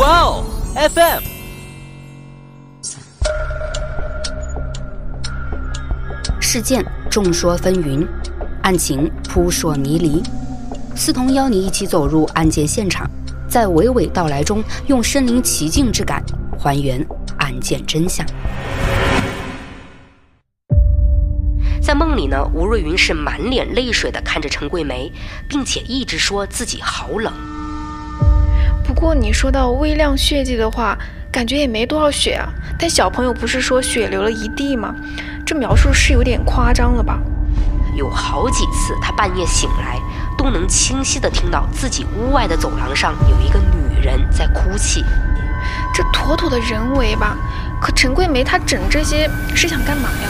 哇哦，FM。事件众说纷纭，案情扑朔迷离。思彤邀你一起走入案件现场，在娓娓道来中，用身临其境之感还原案件真相。在梦里呢，吴瑞云是满脸泪水的看着陈桂梅，并且一直说自己好冷。不过你说到微量血迹的话，感觉也没多少血啊。但小朋友不是说血流了一地吗？这描述是有点夸张了吧？有好几次，他半夜醒来，都能清晰的听到自己屋外的走廊上有一个女人在哭泣。这妥妥的人为吧？可陈桂梅她整这些是想干嘛呀？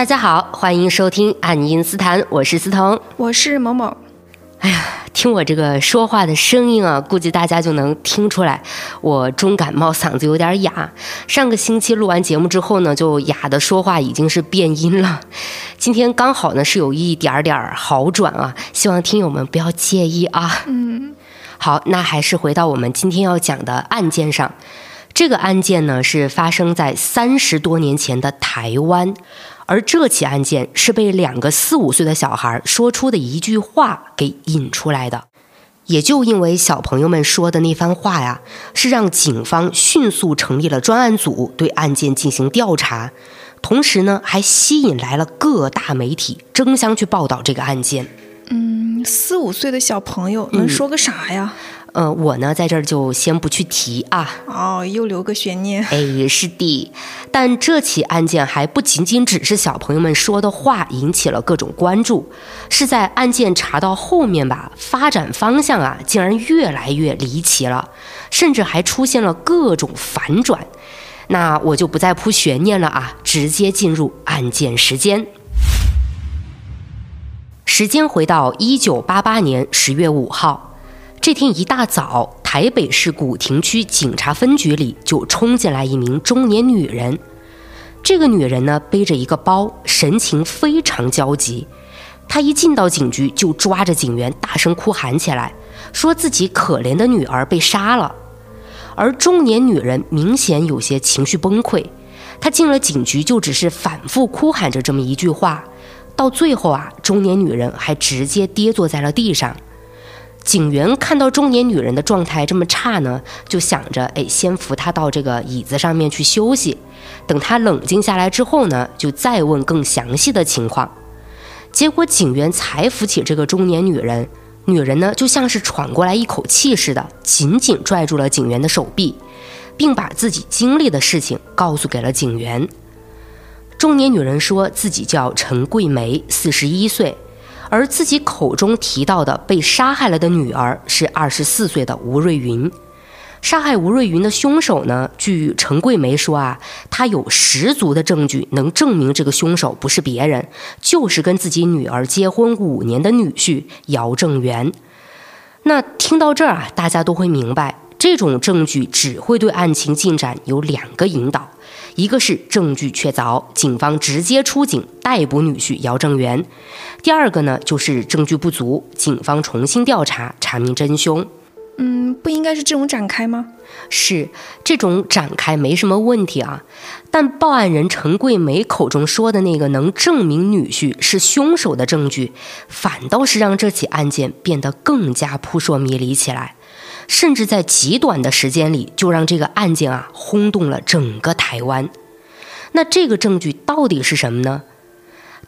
大家好，欢迎收听《爱因斯坦》，我是思彤，我是某某。哎呀，听我这个说话的声音啊，估计大家就能听出来，我重感冒，嗓子有点哑。上个星期录完节目之后呢，就哑的说话已经是变音了。今天刚好呢是有一点点好转啊，希望听友们不要介意啊。嗯，好，那还是回到我们今天要讲的案件上。这个案件呢是发生在三十多年前的台湾。而这起案件是被两个四五岁的小孩说出的一句话给引出来的，也就因为小朋友们说的那番话呀，是让警方迅速成立了专案组对案件进行调查，同时呢，还吸引来了各大媒体争相去报道这个案件。嗯，四五岁的小朋友能说个啥呀？呃，我呢在这儿就先不去提啊。哦，又留个悬念。哎，是的。但这起案件还不仅仅只是小朋友们说的话引起了各种关注，是在案件查到后面吧，发展方向啊竟然越来越离奇了，甚至还出现了各种反转。那我就不再铺悬念了啊，直接进入案件时间。时间回到一九八八年十月五号。这天一大早，台北市古亭区警察分局里就冲进来一名中年女人。这个女人呢，背着一个包，神情非常焦急。她一进到警局，就抓着警员大声哭喊起来，说自己可怜的女儿被杀了。而中年女人明显有些情绪崩溃，她进了警局就只是反复哭喊着这么一句话，到最后啊，中年女人还直接跌坐在了地上。警员看到中年女人的状态这么差呢，就想着，哎，先扶她到这个椅子上面去休息，等她冷静下来之后呢，就再问更详细的情况。结果警员才扶起这个中年女人，女人呢就像是喘过来一口气似的，紧紧拽住了警员的手臂，并把自己经历的事情告诉给了警员。中年女人说自己叫陈桂梅，四十一岁。而自己口中提到的被杀害了的女儿是二十四岁的吴瑞云。杀害吴瑞云的凶手呢？据陈桂梅说啊，她有十足的证据能证明这个凶手不是别人，就是跟自己女儿结婚五年的女婿姚正元。那听到这儿啊，大家都会明白，这种证据只会对案情进展有两个引导。一个是证据确凿，警方直接出警逮捕女婿姚正元；第二个呢，就是证据不足，警方重新调查查明真凶。嗯，不应该是这种展开吗？是这种展开没什么问题啊，但报案人陈桂梅口中说的那个能证明女婿是凶手的证据，反倒是让这起案件变得更加扑朔迷离起来。甚至在极短的时间里，就让这个案件啊轰动了整个台湾。那这个证据到底是什么呢？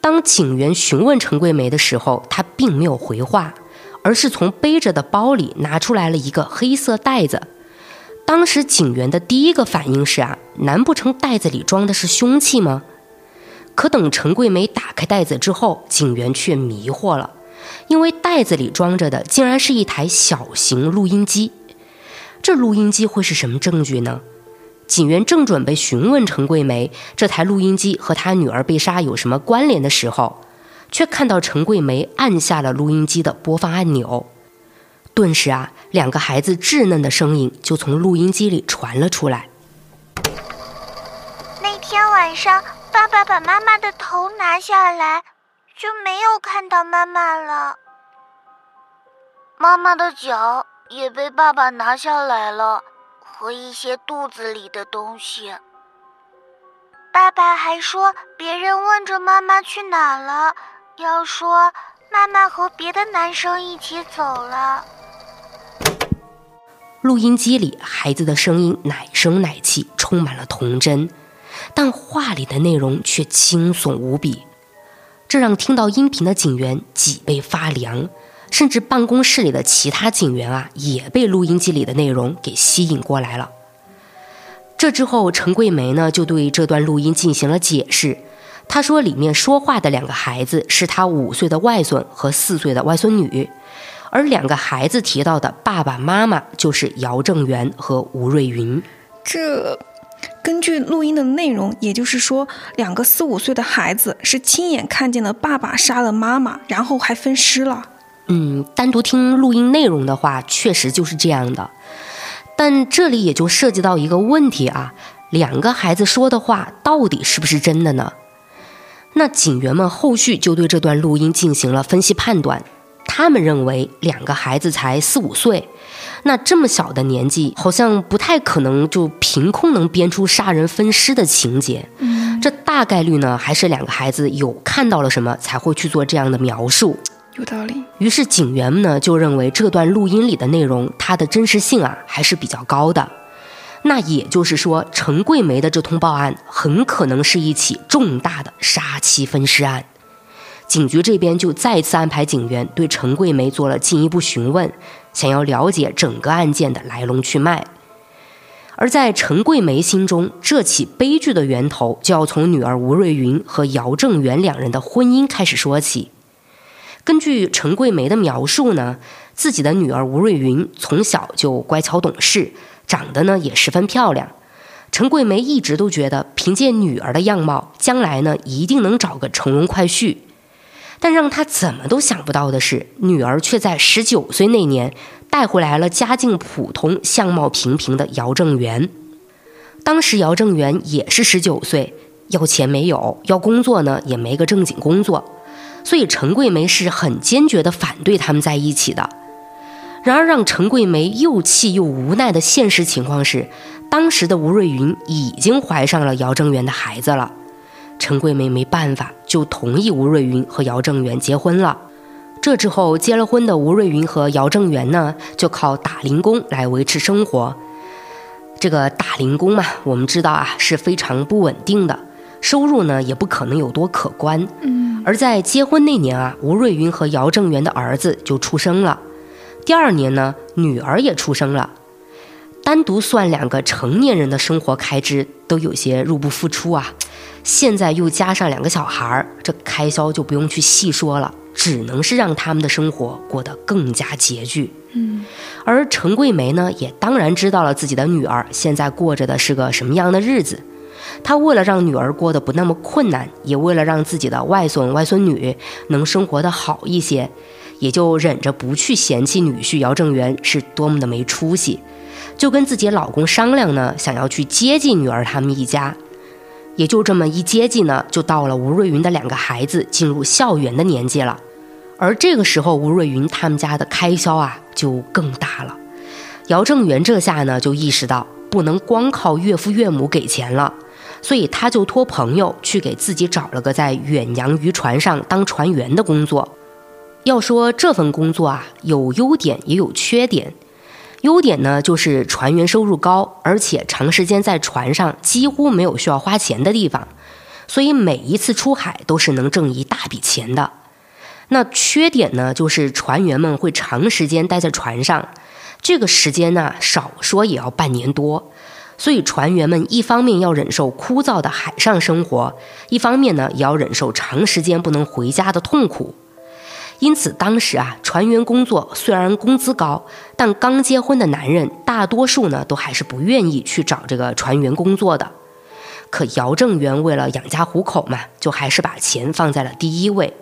当警员询问陈桂梅的时候，她并没有回话，而是从背着的包里拿出来了一个黑色袋子。当时警员的第一个反应是啊，难不成袋子里装的是凶器吗？可等陈桂梅打开袋子之后，警员却迷惑了。因为袋子里装着的竟然是一台小型录音机，这录音机会是什么证据呢？警员正准备询问陈桂梅这台录音机和她女儿被杀有什么关联的时候，却看到陈桂梅按下了录音机的播放按钮，顿时啊，两个孩子稚嫩的声音就从录音机里传了出来。那天晚上，爸爸把妈妈的头拿下来。就没有看到妈妈了。妈妈的脚也被爸爸拿下来了，和一些肚子里的东西。爸爸还说，别人问着妈妈去哪了，要说妈妈和别的男生一起走了。录音机里孩子的声音奶声奶气，充满了童真，但话里的内容却惊悚无比，这让听到音频的警员脊背发凉，甚至办公室里的其他警员啊也被录音机里的内容给吸引过来了。这之后，陈桂梅呢就对这段录音进行了解释，她说里面说话的两个孩子是她五岁的外孙和四岁的外孙女。而两个孩子提到的爸爸妈妈就是姚正元和吴瑞云。这根据录音的内容，也就是说，两个四五岁的孩子是亲眼看见了爸爸杀了妈妈，然后还分尸了。嗯，单独听录音内容的话，确实就是这样的。但这里也就涉及到一个问题啊，两个孩子说的话到底是不是真的呢？那警员们后续就对这段录音进行了分析判断。他们认为两个孩子才四五岁，那这么小的年纪，好像不太可能就凭空能编出杀人分尸的情节。嗯，这大概率呢，还是两个孩子有看到了什么才会去做这样的描述。有道理。于是警员们呢就认为这段录音里的内容，它的真实性啊还是比较高的。那也就是说，陈桂梅的这通报案很可能是一起重大的杀妻分尸案。警局这边就再次安排警员对陈桂梅做了进一步询问，想要了解整个案件的来龙去脉。而在陈桂梅心中，这起悲剧的源头就要从女儿吴瑞云和姚正元两人的婚姻开始说起。根据陈桂梅的描述呢，自己的女儿吴瑞云从小就乖巧懂事，长得呢也十分漂亮。陈桂梅一直都觉得，凭借女儿的样貌，将来呢一定能找个乘龙快婿。但让他怎么都想不到的是，女儿却在十九岁那年带回来了家境普通、相貌平平的姚正元。当时姚正元也是十九岁，要钱没有，要工作呢也没个正经工作，所以陈桂梅是很坚决地反对他们在一起的。然而，让陈桂梅又气又无奈的现实情况是，当时的吴瑞云已经怀上了姚正元的孩子了。陈桂梅没办法，就同意吴瑞云和姚正元结婚了。这之后，结了婚的吴瑞云和姚正元呢，就靠打零工来维持生活。这个打零工嘛，我们知道啊，是非常不稳定的，收入呢也不可能有多可观。嗯。而在结婚那年啊，吴瑞云和姚正元的儿子就出生了。第二年呢，女儿也出生了。单独算两个成年人的生活开支，都有些入不敷出啊。现在又加上两个小孩儿，这开销就不用去细说了，只能是让他们的生活过得更加拮据。嗯，而陈桂梅呢，也当然知道了自己的女儿现在过着的是个什么样的日子。她为了让女儿过得不那么困难，也为了让自己的外孙外孙女能生活的好一些，也就忍着不去嫌弃女婿姚正元是多么的没出息，就跟自己老公商量呢，想要去接济女儿他们一家。也就这么一接近呢，就到了吴瑞云的两个孩子进入校园的年纪了。而这个时候，吴瑞云他们家的开销啊就更大了。姚正元这下呢就意识到不能光靠岳父岳母给钱了，所以他就托朋友去给自己找了个在远洋渔船上当船员的工作。要说这份工作啊，有优点也有缺点。优点呢，就是船员收入高，而且长时间在船上几乎没有需要花钱的地方，所以每一次出海都是能挣一大笔钱的。那缺点呢，就是船员们会长时间待在船上，这个时间呢，少说也要半年多，所以船员们一方面要忍受枯燥的海上生活，一方面呢，也要忍受长时间不能回家的痛苦。因此，当时啊，船员工作虽然工资高，但刚结婚的男人大多数呢，都还是不愿意去找这个船员工作的。可姚正元为了养家糊口嘛，就还是把钱放在了第一位。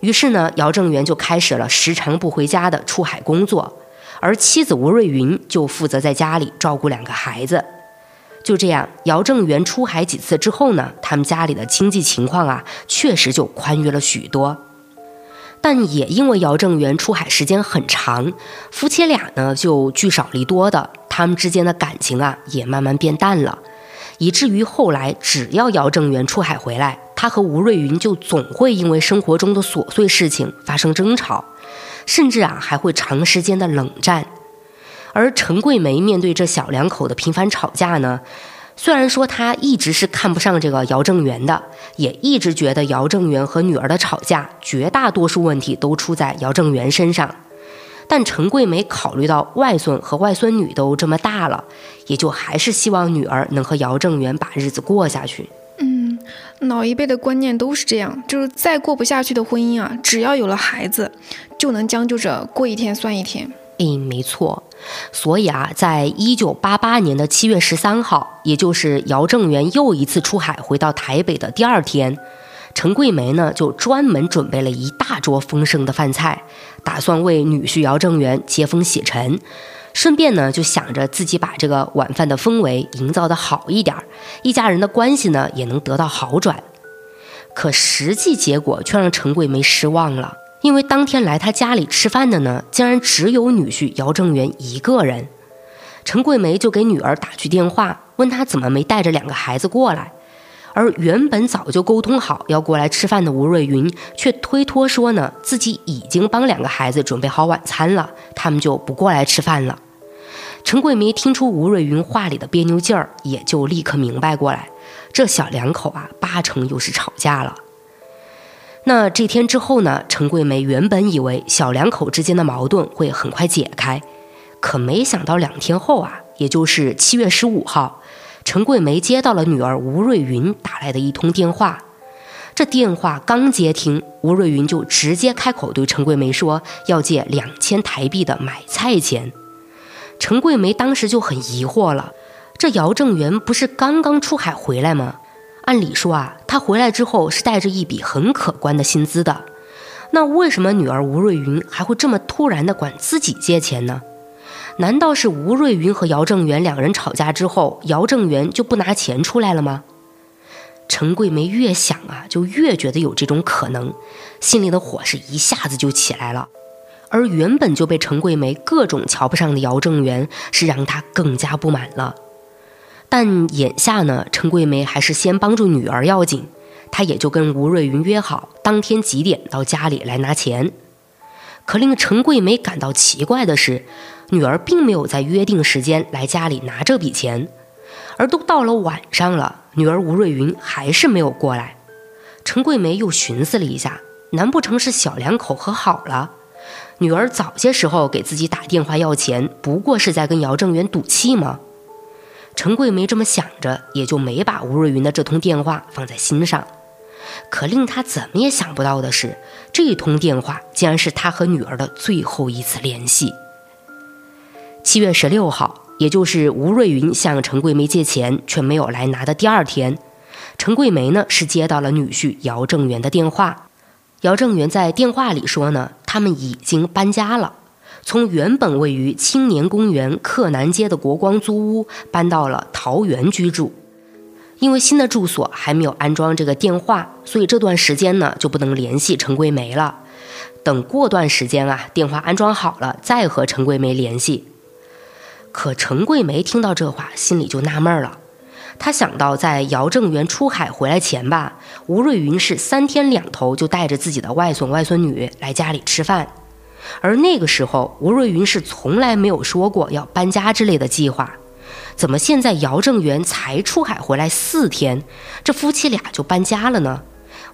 于是呢，姚正元就开始了时常不回家的出海工作，而妻子吴瑞云就负责在家里照顾两个孩子。就这样，姚正元出海几次之后呢，他们家里的经济情况啊，确实就宽裕了许多。但也因为姚正元出海时间很长，夫妻俩呢就聚少离多的，他们之间的感情啊也慢慢变淡了，以至于后来只要姚正元出海回来，他和吴瑞云就总会因为生活中的琐碎事情发生争吵，甚至啊还会长时间的冷战。而陈桂梅面对这小两口的频繁吵架呢？虽然说他一直是看不上这个姚正元的，也一直觉得姚正元和女儿的吵架，绝大多数问题都出在姚正元身上。但陈桂梅考虑到外孙和外孙女都这么大了，也就还是希望女儿能和姚正元把日子过下去。嗯，老一辈的观念都是这样，就是再过不下去的婚姻啊，只要有了孩子，就能将就着过一天算一天。哎，没错。所以啊，在一九八八年的七月十三号，也就是姚正元又一次出海回到台北的第二天，陈桂梅呢就专门准备了一大桌丰盛的饭菜，打算为女婿姚正元接风洗尘，顺便呢就想着自己把这个晚饭的氛围营造的好一点，一家人的关系呢也能得到好转。可实际结果却让陈桂梅失望了。因为当天来他家里吃饭的呢，竟然只有女婿姚正元一个人。陈桂梅就给女儿打去电话，问他怎么没带着两个孩子过来。而原本早就沟通好要过来吃饭的吴瑞云，却推脱说呢，自己已经帮两个孩子准备好晚餐了，他们就不过来吃饭了。陈桂梅听出吴瑞云话里的别扭劲儿，也就立刻明白过来，这小两口啊，八成又是吵架了。那这天之后呢？陈桂梅原本以为小两口之间的矛盾会很快解开，可没想到两天后啊，也就是七月十五号，陈桂梅接到了女儿吴瑞云打来的一通电话。这电话刚接听，吴瑞云就直接开口对陈桂梅说要借两千台币的买菜钱。陈桂梅当时就很疑惑了：这姚正元不是刚刚出海回来吗？按理说啊，他回来之后是带着一笔很可观的薪资的，那为什么女儿吴瑞云还会这么突然的管自己借钱呢？难道是吴瑞云和姚正元两人吵架之后，姚正元就不拿钱出来了吗？陈桂梅越想啊，就越觉得有这种可能，心里的火是一下子就起来了。而原本就被陈桂梅各种瞧不上的姚正元，是让她更加不满了。但眼下呢，陈桂梅还是先帮助女儿要紧，她也就跟吴瑞云约好当天几点到家里来拿钱。可令陈桂梅感到奇怪的是，女儿并没有在约定时间来家里拿这笔钱，而都到了晚上了，女儿吴瑞云还是没有过来。陈桂梅又寻思了一下，难不成是小两口和好了？女儿早些时候给自己打电话要钱，不过是在跟姚正元赌气吗？陈桂梅这么想着，也就没把吴瑞云的这通电话放在心上。可令她怎么也想不到的是，这通电话竟然是她和女儿的最后一次联系。七月十六号，也就是吴瑞云向陈桂梅借钱却没有来拿的第二天，陈桂梅呢是接到了女婿姚正元的电话。姚正元在电话里说呢，他们已经搬家了。从原本位于青年公园克南街的国光租屋搬到了桃园居住，因为新的住所还没有安装这个电话，所以这段时间呢就不能联系陈桂梅了。等过段时间啊，电话安装好了再和陈桂梅联系。可陈桂梅听到这话，心里就纳闷了。她想到在姚正元出海回来前吧，吴瑞云是三天两头就带着自己的外孙外孙女来家里吃饭。而那个时候，吴瑞云是从来没有说过要搬家之类的计划。怎么现在姚正元才出海回来四天，这夫妻俩就搬家了呢？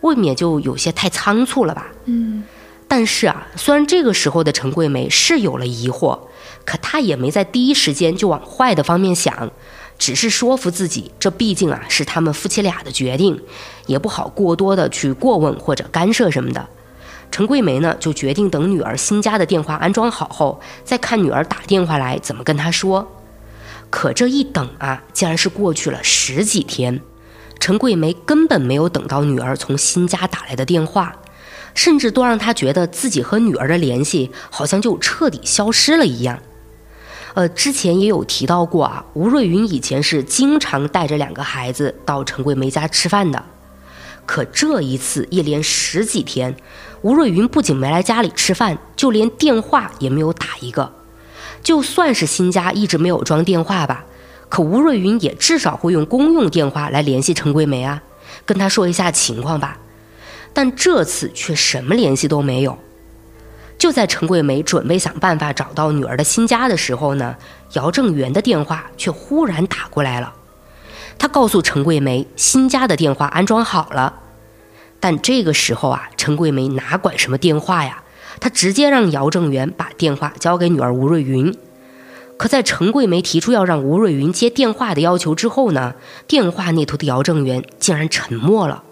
未免就有些太仓促了吧？嗯。但是啊，虽然这个时候的陈桂梅是有了疑惑，可她也没在第一时间就往坏的方面想，只是说服自己，这毕竟啊是他们夫妻俩的决定，也不好过多的去过问或者干涉什么的。陈桂梅呢，就决定等女儿新家的电话安装好后，再看女儿打电话来怎么跟她说。可这一等啊，竟然是过去了十几天，陈桂梅根本没有等到女儿从新家打来的电话，甚至都让她觉得自己和女儿的联系好像就彻底消失了一样。呃，之前也有提到过啊，吴瑞云以前是经常带着两个孩子到陈桂梅家吃饭的。可这一次一连十几天，吴瑞云不仅没来家里吃饭，就连电话也没有打一个。就算是新家一直没有装电话吧，可吴瑞云也至少会用公用电话来联系陈桂梅啊，跟她说一下情况吧。但这次却什么联系都没有。就在陈桂梅准备想办法找到女儿的新家的时候呢，姚正元的电话却忽然打过来了。他告诉陈桂梅，新家的电话安装好了，但这个时候啊，陈桂梅哪管什么电话呀？她直接让姚正元把电话交给女儿吴瑞云。可在陈桂梅提出要让吴瑞云接电话的要求之后呢，电话那头的姚正元竟然沉默了。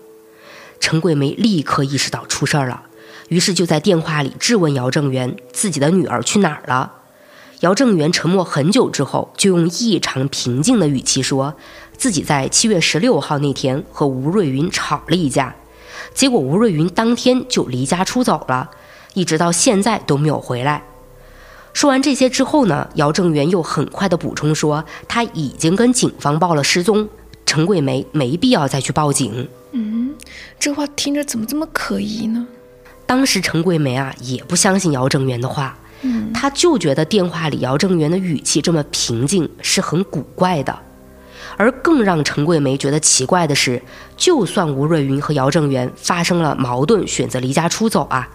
陈桂梅立刻意识到出事儿了，于是就在电话里质问姚正元自己的女儿去哪儿了。姚正元沉默很久之后，就用异常平静的语气说。自己在七月十六号那天和吴瑞云吵了一架，结果吴瑞云当天就离家出走了，一直到现在都没有回来。说完这些之后呢，姚正元又很快的补充说，他已经跟警方报了失踪，陈桂梅没必要再去报警。嗯，这话听着怎么这么可疑呢？当时陈桂梅啊也不相信姚正元的话，嗯，他就觉得电话里姚正元的语气这么平静是很古怪的。而更让陈桂梅觉得奇怪的是，就算吴瑞云和姚正元发生了矛盾，选择离家出走啊，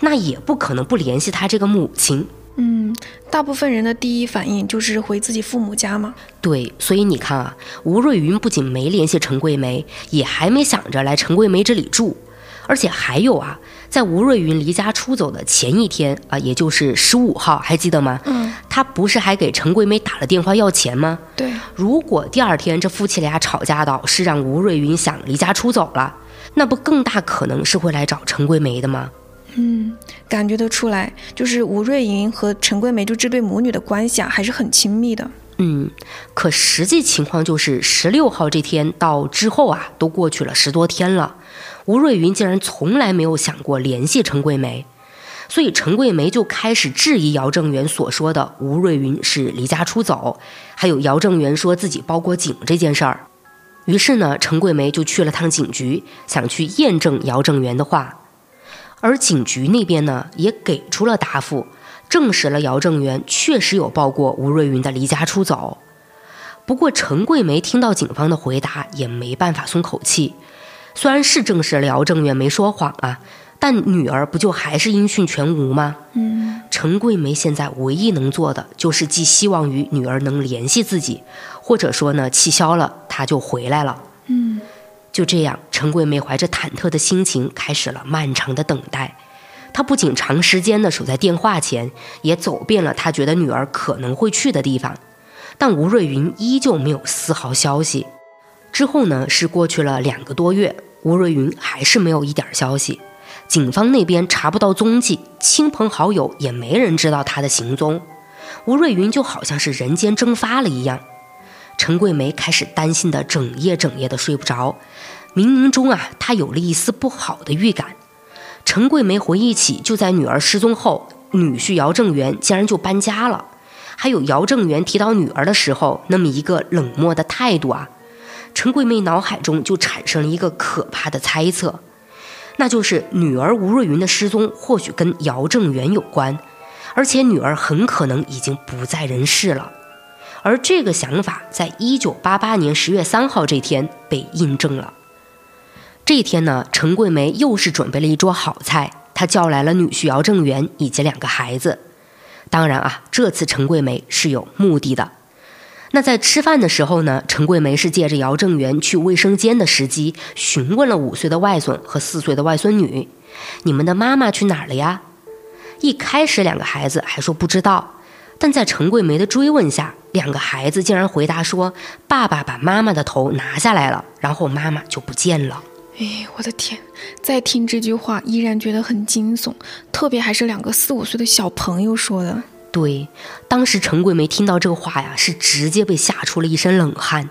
那也不可能不联系他这个母亲。嗯，大部分人的第一反应就是回自己父母家嘛。对，所以你看啊，吴瑞云不仅没联系陈桂梅，也还没想着来陈桂梅这里住。而且还有啊，在吴瑞云离家出走的前一天啊，也就是十五号，还记得吗？嗯，他不是还给陈桂梅打了电话要钱吗？对。如果第二天这夫妻俩吵架到是让吴瑞云想离家出走了，那不更大可能是会来找陈桂梅的吗？嗯，感觉得出来，就是吴瑞云和陈桂梅就这对母女的关系啊，还是很亲密的。嗯，可实际情况就是十六号这天到之后啊，都过去了十多天了。吴瑞云竟然从来没有想过联系陈桂梅，所以陈桂梅就开始质疑姚正元所说的吴瑞云是离家出走，还有姚正元说自己报过警这件事儿。于是呢，陈桂梅就去了趟警局，想去验证姚正元的话。而警局那边呢，也给出了答复，证实了姚正元确实有报过吴瑞云的离家出走。不过陈桂梅听到警方的回答，也没办法松口气。虽然是证实了姚正元没说谎啊，但女儿不就还是音讯全无吗？嗯，陈桂梅现在唯一能做的就是寄希望于女儿能联系自己，或者说呢，气消了她就回来了。嗯，就这样，陈桂梅怀着忐忑的心情开始了漫长的等待。她不仅长时间的守在电话前，也走遍了她觉得女儿可能会去的地方，但吴瑞云依旧没有丝毫消息。之后呢，是过去了两个多月。吴瑞云还是没有一点消息，警方那边查不到踪迹，亲朋好友也没人知道他的行踪。吴瑞云就好像是人间蒸发了一样。陈桂梅开始担心的整夜整夜的睡不着，冥冥中啊，她有了一丝不好的预感。陈桂梅回忆起，就在女儿失踪后，女婿姚正元竟然就搬家了，还有姚正元提到女儿的时候那么一个冷漠的态度啊。陈桂梅脑海中就产生了一个可怕的猜测，那就是女儿吴瑞云的失踪或许跟姚正元有关，而且女儿很可能已经不在人世了。而这个想法在一九八八年十月三号这天被印证了。这一天呢，陈桂梅又是准备了一桌好菜，她叫来了女婿姚正元以及两个孩子。当然啊，这次陈桂梅是有目的的。那在吃饭的时候呢，陈桂梅是借着姚正元去卫生间的时机，询问了五岁的外孙和四岁的外孙女：“你们的妈妈去哪儿了呀？”一开始两个孩子还说不知道，但在陈桂梅的追问下，两个孩子竟然回答说：“爸爸把妈妈的头拿下来了，然后妈妈就不见了。”哎，我的天！再听这句话，依然觉得很惊悚，特别还是两个四五岁的小朋友说的。对，当时陈桂梅听到这话呀，是直接被吓出了一身冷汗。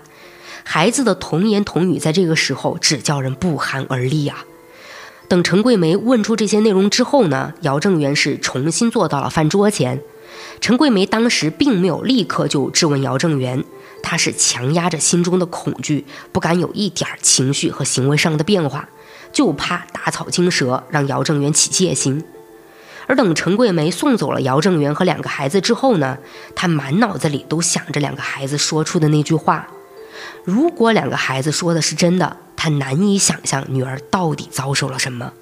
孩子的童言童语在这个时候只叫人不寒而栗啊。等陈桂梅问出这些内容之后呢，姚正元是重新坐到了饭桌前。陈桂梅当时并没有立刻就质问姚正元，她是强压着心中的恐惧，不敢有一点情绪和行为上的变化，就怕打草惊蛇，让姚正元起戒心。而等陈桂梅送走了姚正元和两个孩子之后呢，她满脑子里都想着两个孩子说出的那句话。如果两个孩子说的是真的，她难以想象女儿到底遭受了什么。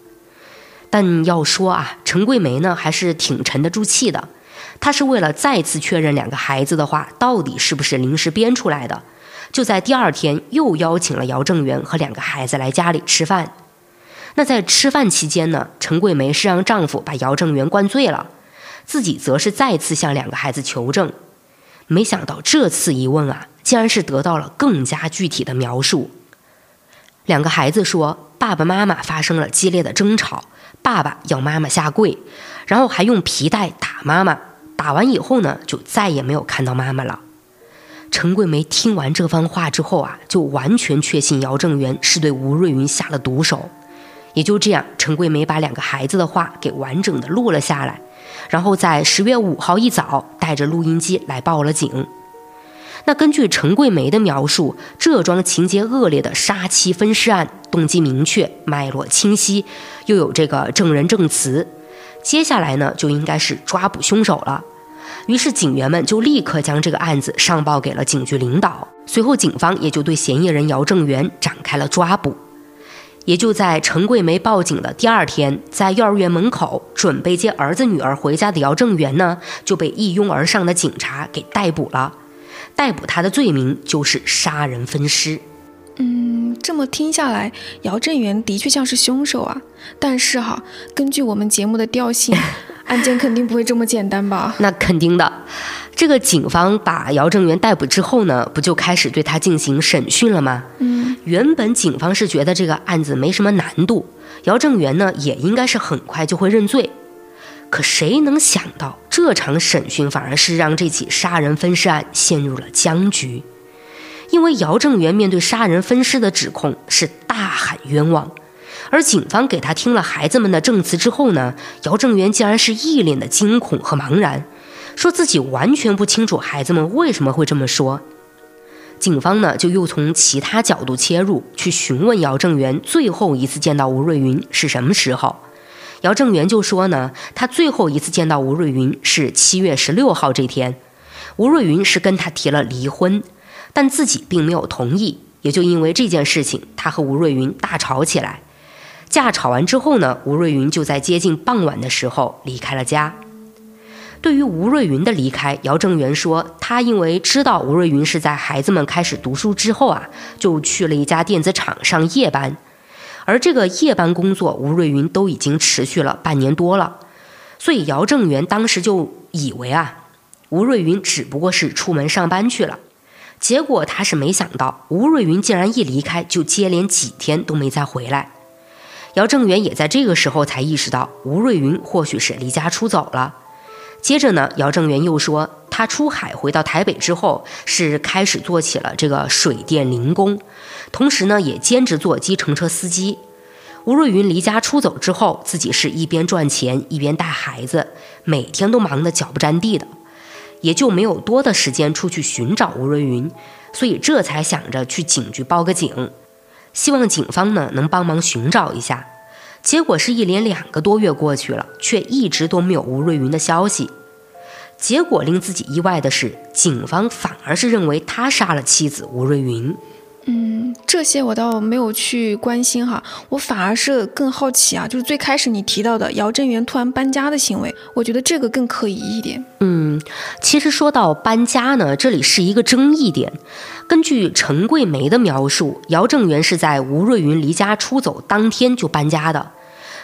但要说啊，陈桂梅呢还是挺沉得住气的。她是为了再次确认两个孩子的话到底是不是临时编出来的，就在第二天又邀请了姚正元和两个孩子来家里吃饭。那在吃饭期间呢，陈桂梅是让丈夫把姚正元灌醉了，自己则是再次向两个孩子求证。没想到这次一问啊，竟然是得到了更加具体的描述。两个孩子说，爸爸妈妈发生了激烈的争吵，爸爸要妈妈下跪，然后还用皮带打妈妈，打完以后呢，就再也没有看到妈妈了。陈桂梅听完这番话之后啊，就完全确信姚正元是对吴瑞云下了毒手。也就这样，陈桂梅把两个孩子的话给完整的录了下来，然后在十月五号一早带着录音机来报了警。那根据陈桂梅的描述，这桩情节恶劣的杀妻分尸案，动机明确，脉络清晰，又有这个证人证词，接下来呢就应该是抓捕凶手了。于是警员们就立刻将这个案子上报给了警局领导，随后警方也就对嫌疑人姚正元展开了抓捕。也就在陈桂梅报警的第二天，在幼儿园门口准备接儿子女儿回家的姚正元呢，就被一拥而上的警察给逮捕了。逮捕他的罪名就是杀人分尸。嗯，这么听下来，姚正元的确像是凶手啊。但是哈，根据我们节目的调性，案件肯定不会这么简单吧？那肯定的。这个警方把姚正元逮捕之后呢，不就开始对他进行审讯了吗？嗯，原本警方是觉得这个案子没什么难度，姚正元呢也应该是很快就会认罪。可谁能想到，这场审讯反而是让这起杀人分尸案陷入了僵局。因为姚正元面对杀人分尸的指控是大喊冤枉，而警方给他听了孩子们的证词之后呢，姚正元竟然是一脸的惊恐和茫然。说自己完全不清楚孩子们为什么会这么说，警方呢就又从其他角度切入，去询问姚正元最后一次见到吴瑞云是什么时候。姚正元就说呢，他最后一次见到吴瑞云是七月十六号这天，吴瑞云是跟他提了离婚，但自己并没有同意，也就因为这件事情，他和吴瑞云大吵起来。架吵完之后呢，吴瑞云就在接近傍晚的时候离开了家。对于吴瑞云的离开，姚正元说，他因为知道吴瑞云是在孩子们开始读书之后啊，就去了一家电子厂上夜班，而这个夜班工作，吴瑞云都已经持续了半年多了，所以姚正元当时就以为啊，吴瑞云只不过是出门上班去了，结果他是没想到，吴瑞云竟然一离开就接连几天都没再回来，姚正元也在这个时候才意识到，吴瑞云或许是离家出走了。接着呢，姚正元又说，他出海回到台北之后，是开始做起了这个水电零工，同时呢，也兼职做计程车司机。吴瑞云离家出走之后，自己是一边赚钱一边带孩子，每天都忙得脚不沾地的，也就没有多的时间出去寻找吴瑞云，所以这才想着去警局报个警，希望警方呢能帮忙寻找一下。结果是一连两个多月过去了，却一直都没有吴瑞云的消息。结果令自己意外的是，警方反而是认为他杀了妻子吴瑞云。嗯，这些我倒没有去关心哈，我反而是更好奇啊，就是最开始你提到的姚振元突然搬家的行为，我觉得这个更可疑一点。嗯，其实说到搬家呢，这里是一个争议点。根据陈桂梅的描述，姚正元是在吴瑞云离家出走当天就搬家的。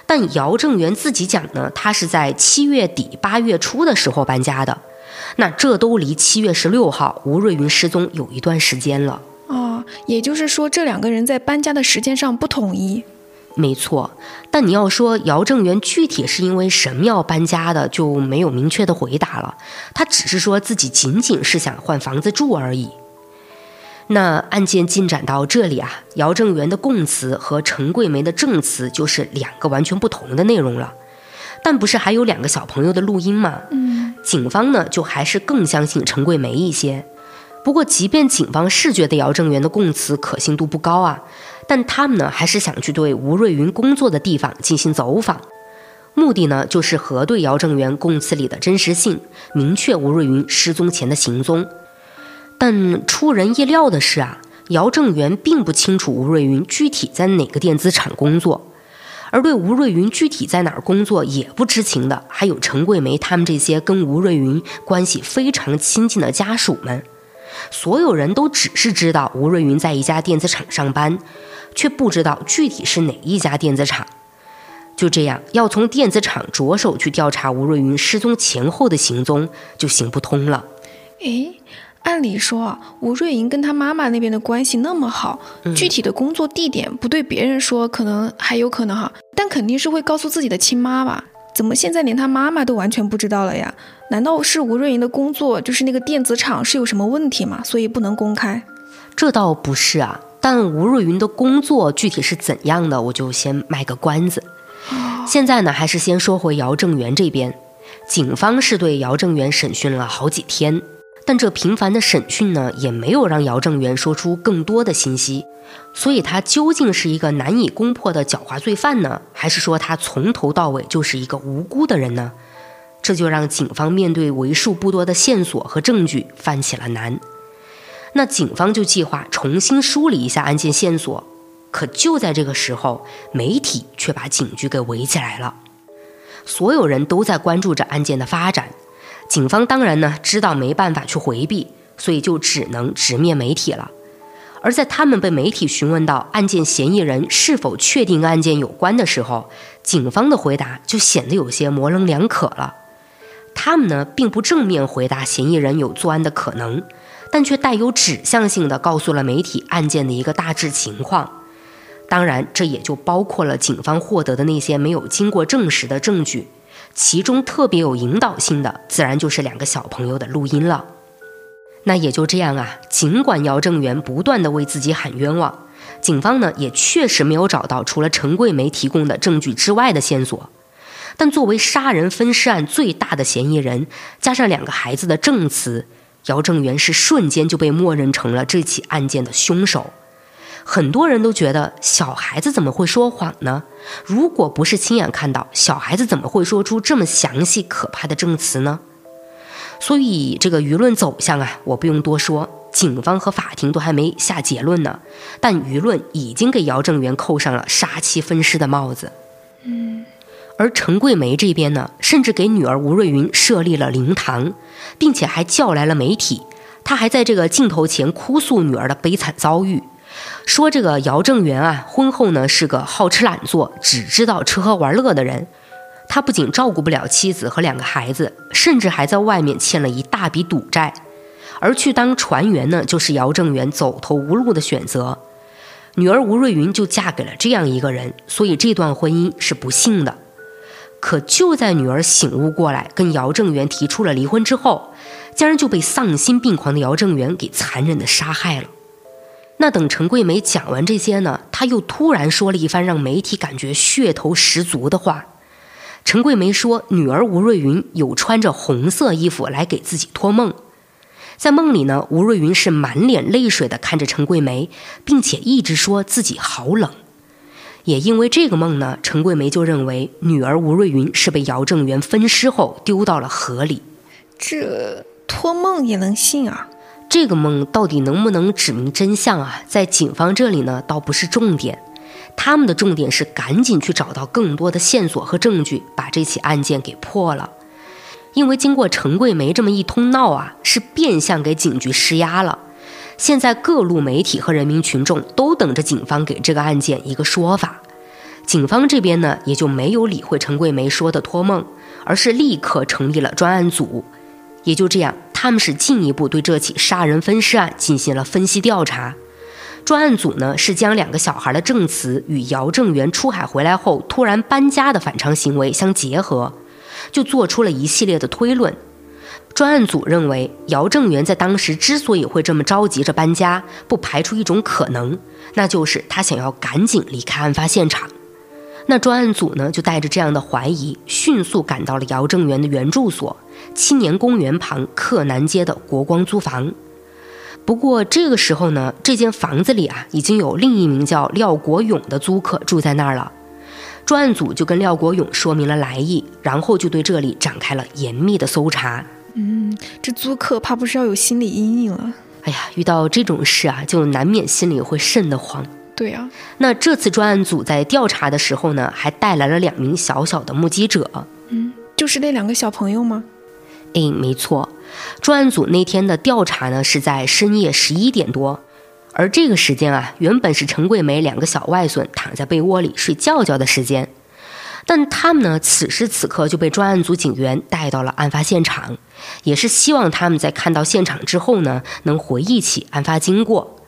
但姚正元自己讲呢，他是在七月底八月初的时候搬家的，那这都离七月十六号吴瑞云失踪有一段时间了。哦，也就是说这两个人在搬家的时间上不统一。没错，但你要说姚正元具体是因为什么要搬家的，就没有明确的回答了。他只是说自己仅仅是想换房子住而已。那案件进展到这里啊，姚正元的供词和陈桂梅的证词就是两个完全不同的内容了。但不是还有两个小朋友的录音吗？嗯，警方呢就还是更相信陈桂梅一些。不过，即便警方是觉得姚正元的供词可信度不高啊，但他们呢还是想去对吴瑞云工作的地方进行走访，目的呢就是核对姚正元供词里的真实性，明确吴瑞云失踪前的行踪。但出人意料的是啊，姚正元并不清楚吴瑞云具体在哪个电子厂工作。而对吴瑞云具体在哪儿工作也不知情的，还有陈桂梅他们这些跟吴瑞云关系非常亲近的家属们。所有人都只是知道吴瑞云在一家电子厂上班，却不知道具体是哪一家电子厂。就这样，要从电子厂着手去调查吴瑞云失踪前后的行踪，就行不通了。诶。按理说啊，吴瑞莹跟她妈妈那边的关系那么好，具体的工作地点不对别人说，可能还有可能哈，但肯定是会告诉自己的亲妈吧？怎么现在连她妈妈都完全不知道了呀？难道是吴瑞莹的工作就是那个电子厂是有什么问题吗？所以不能公开？这倒不是啊，但吴瑞云的工作具体是怎样的，我就先卖个关子。现在呢，还是先说回姚正元这边，警方是对姚正元审讯了好几天。但这频繁的审讯呢，也没有让姚正元说出更多的信息，所以他究竟是一个难以攻破的狡猾罪犯呢，还是说他从头到尾就是一个无辜的人呢？这就让警方面对为数不多的线索和证据犯起了难。那警方就计划重新梳理一下案件线索，可就在这个时候，媒体却把警局给围起来了，所有人都在关注着案件的发展。警方当然呢知道没办法去回避，所以就只能直面媒体了。而在他们被媒体询问到案件嫌疑人是否确定案件有关的时候，警方的回答就显得有些模棱两可了。他们呢并不正面回答嫌疑人有作案的可能，但却带有指向性的告诉了媒体案件的一个大致情况。当然，这也就包括了警方获得的那些没有经过证实的证据。其中特别有引导性的，自然就是两个小朋友的录音了。那也就这样啊，尽管姚正元不断的为自己喊冤枉，警方呢也确实没有找到除了陈桂梅提供的证据之外的线索。但作为杀人分尸案最大的嫌疑人，加上两个孩子的证词，姚正元是瞬间就被默认成了这起案件的凶手。很多人都觉得小孩子怎么会说谎呢？如果不是亲眼看到，小孩子怎么会说出这么详细可怕的证词呢？所以这个舆论走向啊，我不用多说，警方和法庭都还没下结论呢，但舆论已经给姚正元扣上了杀妻分尸的帽子。嗯，而陈桂梅这边呢，甚至给女儿吴瑞云设立了灵堂，并且还叫来了媒体，她还在这个镜头前哭诉女儿的悲惨遭遇。说这个姚正元啊，婚后呢是个好吃懒做、只知道吃喝玩乐的人。他不仅照顾不了妻子和两个孩子，甚至还在外面欠了一大笔赌债。而去当船员呢，就是姚正元走投无路的选择。女儿吴瑞云就嫁给了这样一个人，所以这段婚姻是不幸的。可就在女儿醒悟过来，跟姚正元提出了离婚之后，竟然就被丧心病狂的姚正元给残忍的杀害了。那等陈桂梅讲完这些呢，她又突然说了一番让媒体感觉噱头十足的话。陈桂梅说，女儿吴瑞云有穿着红色衣服来给自己托梦，在梦里呢，吴瑞云是满脸泪水的看着陈桂梅，并且一直说自己好冷。也因为这个梦呢，陈桂梅就认为女儿吴瑞云是被姚正元分尸后丢到了河里。这托梦也能信啊？这个梦到底能不能指明真相啊？在警方这里呢，倒不是重点，他们的重点是赶紧去找到更多的线索和证据，把这起案件给破了。因为经过陈桂梅这么一通闹啊，是变相给警局施压了。现在各路媒体和人民群众都等着警方给这个案件一个说法。警方这边呢，也就没有理会陈桂梅说的托梦，而是立刻成立了专案组。也就这样。他们是进一步对这起杀人分尸案进行了分析调查。专案组呢是将两个小孩的证词与姚正元出海回来后突然搬家的反常行为相结合，就做出了一系列的推论。专案组认为，姚正元在当时之所以会这么着急着搬家，不排除一种可能，那就是他想要赶紧离开案发现场。那专案组呢，就带着这样的怀疑，迅速赶到了姚正元的原住所——青年公园旁克南街的国光租房。不过这个时候呢，这间房子里啊，已经有另一名叫廖国勇的租客住在那儿了。专案组就跟廖国勇说明了来意，然后就对这里展开了严密的搜查。嗯，这租客怕不是要有心理阴影了？哎呀，遇到这种事啊，就难免心里会瘆得慌。对呀，那这次专案组在调查的时候呢，还带来了两名小小的目击者。嗯，就是那两个小朋友吗？哎，没错。专案组那天的调查呢，是在深夜十一点多，而这个时间啊，原本是陈桂梅两个小外孙躺在被窝里睡觉觉的时间，但他们呢，此时此刻就被专案组警员带到了案发现场，也是希望他们在看到现场之后呢，能回忆起案发经过。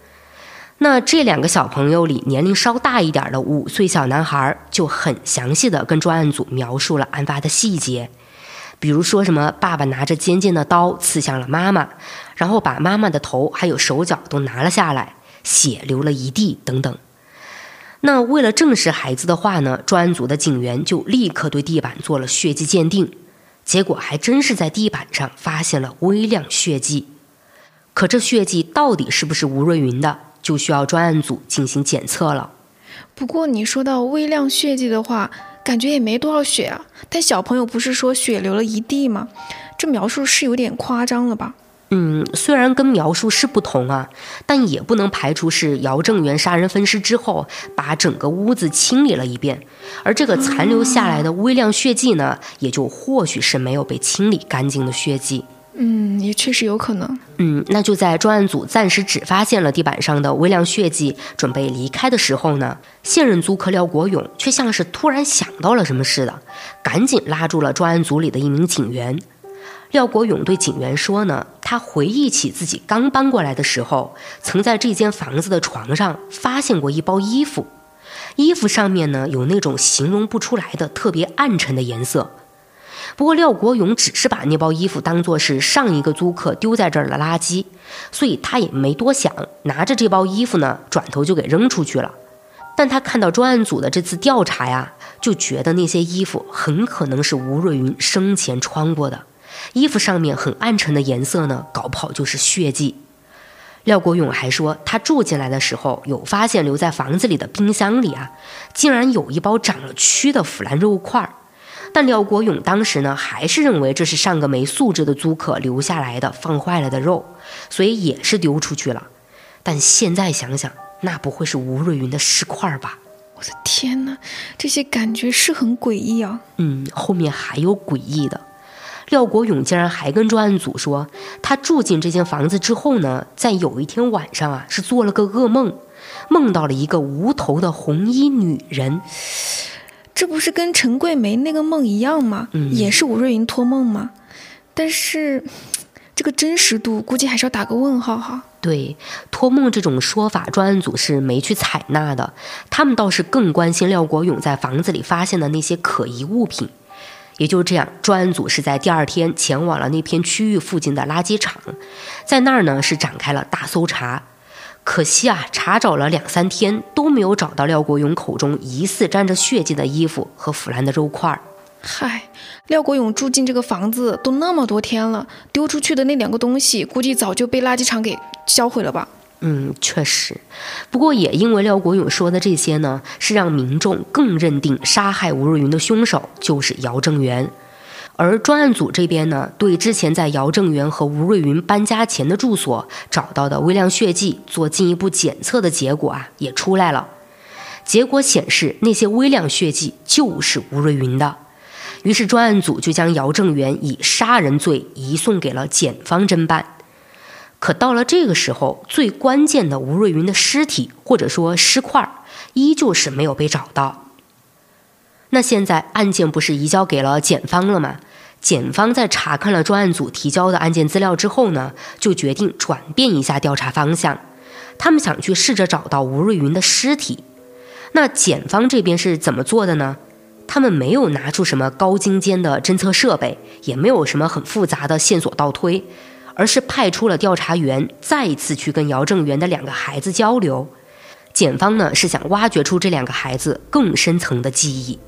那这两个小朋友里，年龄稍大一点的五岁小男孩就很详细的跟专案组描述了案发的细节。比如说什么，爸爸拿着尖尖的刀刺向了妈妈，然后把妈妈的头还有手脚都拿了下来，血流了一地等等。那为了证实孩子的话呢，专案组的警员就立刻对地板做了血迹鉴定，结果还真是在地板上发现了微量血迹。可这血迹到底是不是吴瑞云的，就需要专案组进行检测了。不过你说到微量血迹的话。感觉也没多少血啊，但小朋友不是说血流了一地吗？这描述是有点夸张了吧？嗯，虽然跟描述是不同啊，但也不能排除是姚正元杀人分尸之后把整个屋子清理了一遍，而这个残留下来的微量血迹呢，也就或许是没有被清理干净的血迹。嗯，也确实有可能。嗯，那就在专案组暂时只发现了地板上的微量血迹，准备离开的时候呢，现任租客廖国勇却像是突然想到了什么似的，赶紧拉住了专案组里的一名警员。廖国勇对警员说呢，他回忆起自己刚搬过来的时候，曾在这间房子的床上发现过一包衣服，衣服上面呢有那种形容不出来的特别暗沉的颜色。不过廖国勇只是把那包衣服当作是上一个租客丢在这儿的垃圾，所以他也没多想，拿着这包衣服呢，转头就给扔出去了。但他看到专案组的这次调查呀，就觉得那些衣服很可能是吴瑞云生前穿过的，衣服上面很暗沉的颜色呢，搞不好就是血迹。廖国勇还说，他住进来的时候有发现留在房子里的冰箱里啊，竟然有一包长了蛆的腐烂肉块儿。但廖国勇当时呢，还是认为这是上个没素质的租客留下来的放坏了的肉，所以也是丢出去了。但现在想想，那不会是吴瑞云的尸块吧？我的天哪，这些感觉是很诡异啊！嗯，后面还有诡异的。廖国勇竟然还跟专案组说，他住进这间房子之后呢，在有一天晚上啊，是做了个噩梦，梦到了一个无头的红衣女人。这不是跟陈桂梅那个梦一样吗？也是吴瑞云托梦吗？但是，这个真实度估计还是要打个问号哈。对，托梦这种说法，专案组是没去采纳的。他们倒是更关心廖国勇在房子里发现的那些可疑物品。也就这样，专案组是在第二天前往了那片区域附近的垃圾场，在那儿呢是展开了大搜查。可惜啊，查找了两三天都没有找到廖国勇口中疑似沾着血迹的衣服和腐烂的肉块儿。嗨，廖国勇住进这个房子都那么多天了，丢出去的那两个东西估计早就被垃圾场给销毁了吧？嗯，确实。不过也因为廖国勇说的这些呢，是让民众更认定杀害吴若云的凶手就是姚正元。而专案组这边呢，对之前在姚正元和吴瑞云搬家前的住所找到的微量血迹做进一步检测的结果啊，也出来了。结果显示，那些微量血迹就是吴瑞云的。于是专案组就将姚正元以杀人罪移送给了检方侦办。可到了这个时候，最关键的吴瑞云的尸体或者说尸块，依旧是没有被找到。那现在案件不是移交给了检方了吗？检方在查看了专案组提交的案件资料之后呢，就决定转变一下调查方向。他们想去试着找到吴瑞云的尸体。那检方这边是怎么做的呢？他们没有拿出什么高精尖的侦测设备，也没有什么很复杂的线索倒推，而是派出了调查员再一次去跟姚正元的两个孩子交流。检方呢是想挖掘出这两个孩子更深层的记忆。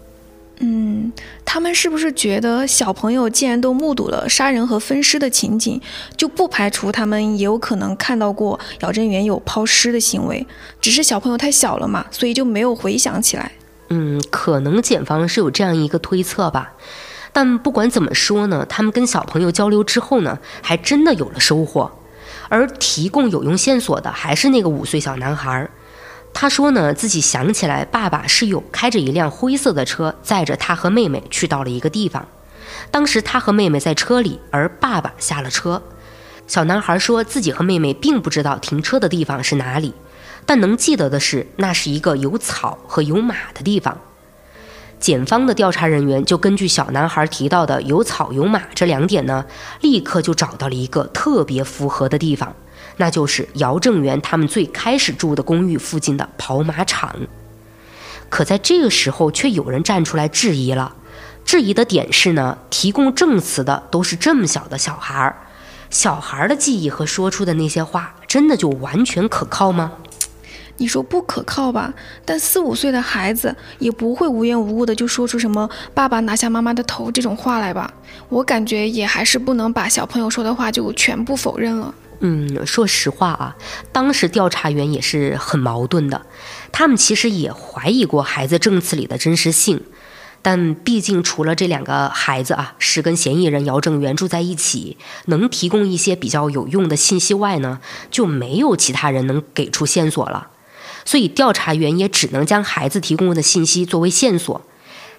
嗯，他们是不是觉得小朋友既然都目睹了杀人和分尸的情景，就不排除他们也有可能看到过姚正元有抛尸的行为？只是小朋友太小了嘛，所以就没有回想起来。嗯，可能检方是有这样一个推测吧。但不管怎么说呢，他们跟小朋友交流之后呢，还真的有了收获。而提供有用线索的还是那个五岁小男孩。他说呢，自己想起来，爸爸是有开着一辆灰色的车，载着他和妹妹去到了一个地方。当时他和妹妹在车里，而爸爸下了车。小男孩说自己和妹妹并不知道停车的地方是哪里，但能记得的是，那是一个有草和有马的地方。检方的调查人员就根据小男孩提到的有草有马这两点呢，立刻就找到了一个特别符合的地方。那就是姚正元他们最开始住的公寓附近的跑马场，可在这个时候，却有人站出来质疑了。质疑的点是呢，提供证词的都是这么小的小孩儿，小孩儿的记忆和说出的那些话，真的就完全可靠吗？你说不可靠吧？但四五岁的孩子也不会无缘无故的就说出什么“爸爸拿下妈妈的头”这种话来吧？我感觉也还是不能把小朋友说的话就全部否认了。嗯，说实话啊，当时调查员也是很矛盾的。他们其实也怀疑过孩子证词里的真实性，但毕竟除了这两个孩子啊是跟嫌疑人姚正元住在一起，能提供一些比较有用的信息外呢，就没有其他人能给出线索了。所以调查员也只能将孩子提供的信息作为线索。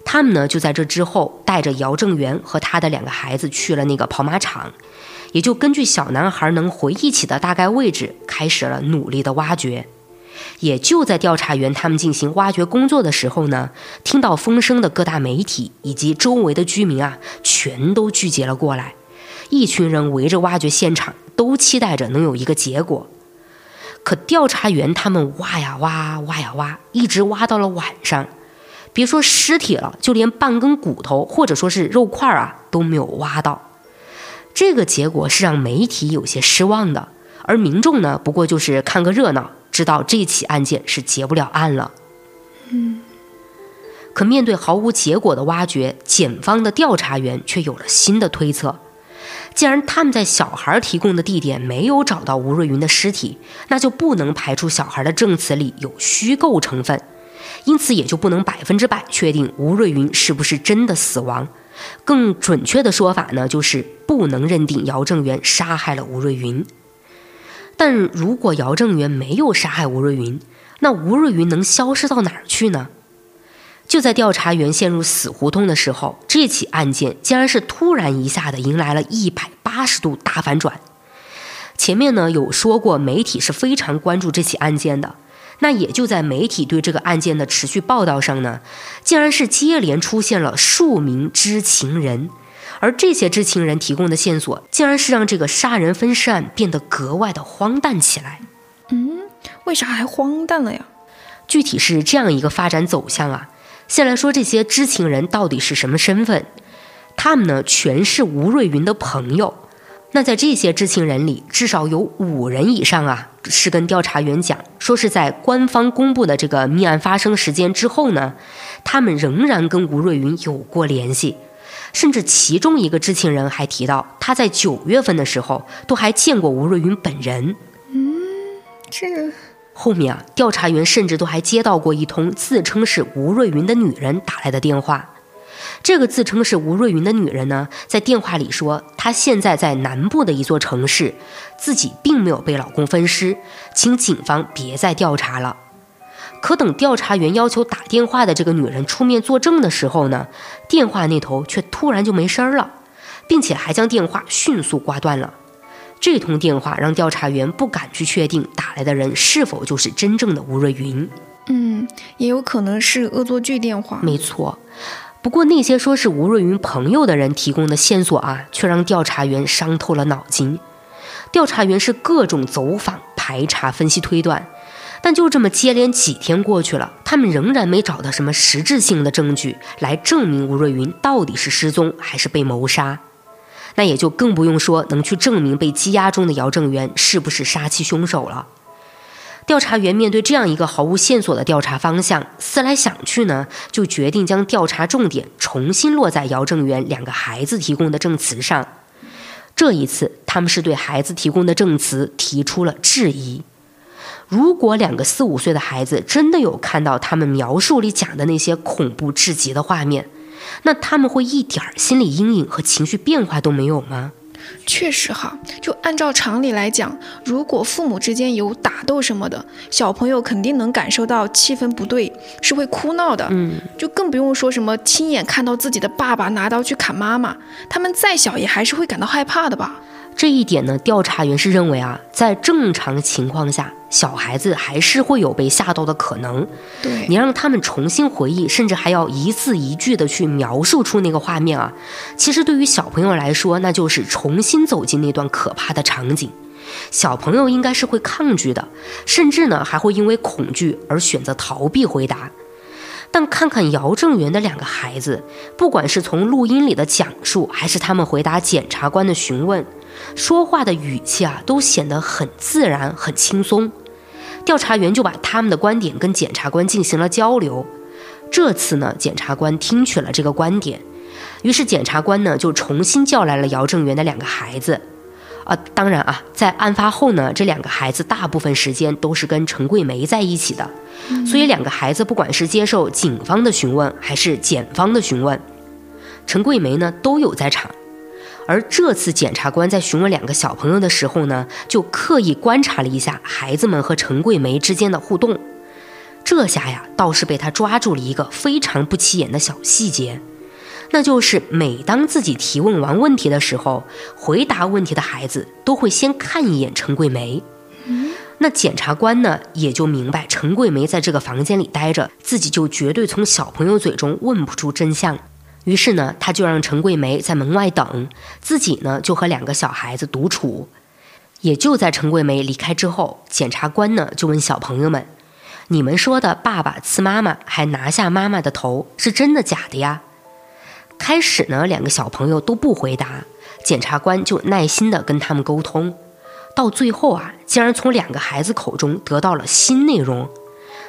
他们呢就在这之后带着姚正元和他的两个孩子去了那个跑马场。也就根据小男孩能回忆起的大概位置，开始了努力的挖掘。也就在调查员他们进行挖掘工作的时候呢，听到风声的各大媒体以及周围的居民啊，全都聚集了过来。一群人围着挖掘现场，都期待着能有一个结果。可调查员他们挖呀挖，挖呀挖，一直挖到了晚上。别说尸体了，就连半根骨头或者说是肉块啊，都没有挖到。这个结果是让媒体有些失望的，而民众呢，不过就是看个热闹，知道这起案件是结不了案了。嗯，可面对毫无结果的挖掘，检方的调查员却有了新的推测。既然他们在小孩提供的地点没有找到吴瑞云的尸体，那就不能排除小孩的证词里有虚构成分，因此也就不能百分之百确定吴瑞云是不是真的死亡。更准确的说法呢，就是不能认定姚正元杀害了吴瑞云。但如果姚正元没有杀害吴瑞云，那吴瑞云能消失到哪儿去呢？就在调查员陷入死胡同的时候，这起案件竟然是突然一下的迎来了一百八十度大反转。前面呢有说过，媒体是非常关注这起案件的。那也就在媒体对这个案件的持续报道上呢，竟然是接连出现了数名知情人，而这些知情人提供的线索，竟然是让这个杀人分尸案变得格外的荒诞起来。嗯，为啥还荒诞了呀？具体是这样一个发展走向啊。先来说这些知情人到底是什么身份？他们呢，全是吴瑞云的朋友。那在这些知情人里，至少有五人以上啊，是跟调查员讲说是在官方公布的这个命案发生时间之后呢，他们仍然跟吴瑞云有过联系，甚至其中一个知情人还提到，他在九月份的时候都还见过吴瑞云本人。嗯，这后面啊，调查员甚至都还接到过一通自称是吴瑞云的女人打来的电话。这个自称是吴瑞云的女人呢，在电话里说，她现在在南部的一座城市，自己并没有被老公分尸，请警方别再调查了。可等调查员要求打电话的这个女人出面作证的时候呢，电话那头却突然就没声了，并且还将电话迅速挂断了。这通电话让调查员不敢去确定打来的人是否就是真正的吴瑞云。嗯，也有可能是恶作剧电话。没错。不过那些说是吴瑞云朋友的人提供的线索啊，却让调查员伤透了脑筋。调查员是各种走访、排查、分析、推断，但就这么接连几天过去了，他们仍然没找到什么实质性的证据来证明吴瑞云到底是失踪还是被谋杀。那也就更不用说能去证明被羁押中的姚正元是不是杀妻凶手了。调查员面对这样一个毫无线索的调查方向，思来想去呢，就决定将调查重点重新落在姚正元两个孩子提供的证词上。这一次，他们是对孩子提供的证词提出了质疑。如果两个四五岁的孩子真的有看到他们描述里讲的那些恐怖至极的画面，那他们会一点心理阴影和情绪变化都没有吗？确实哈，就按照常理来讲，如果父母之间有打斗什么的，小朋友肯定能感受到气氛不对，是会哭闹的。嗯，就更不用说什么亲眼看到自己的爸爸拿刀去砍妈妈，他们再小也还是会感到害怕的吧。这一点呢，调查员是认为啊，在正常情况下，小孩子还是会有被吓到的可能。对你让他们重新回忆，甚至还要一字一句的去描述出那个画面啊，其实对于小朋友来说，那就是重新走进那段可怕的场景。小朋友应该是会抗拒的，甚至呢还会因为恐惧而选择逃避回答。但看看姚正元的两个孩子，不管是从录音里的讲述，还是他们回答检察官的询问，说话的语气啊，都显得很自然、很轻松。调查员就把他们的观点跟检察官进行了交流。这次呢，检察官听取了这个观点，于是检察官呢就重新叫来了姚正元的两个孩子。啊，当然啊，在案发后呢，这两个孩子大部分时间都是跟陈桂梅在一起的，所以两个孩子不管是接受警方的询问，还是检方的询问，陈桂梅呢都有在场。而这次检察官在询问两个小朋友的时候呢，就刻意观察了一下孩子们和陈桂梅之间的互动。这下呀，倒是被他抓住了一个非常不起眼的小细节。那就是每当自己提问完问题的时候，回答问题的孩子都会先看一眼陈桂梅。那检察官呢，也就明白陈桂梅在这个房间里待着，自己就绝对从小朋友嘴中问不出真相。于是呢，他就让陈桂梅在门外等，自己呢就和两个小孩子独处。也就在陈桂梅离开之后，检察官呢就问小朋友们：“你们说的爸爸刺妈妈还拿下妈妈的头，是真的假的呀？”开始呢，两个小朋友都不回答，检察官就耐心地跟他们沟通，到最后啊，竟然从两个孩子口中得到了新内容。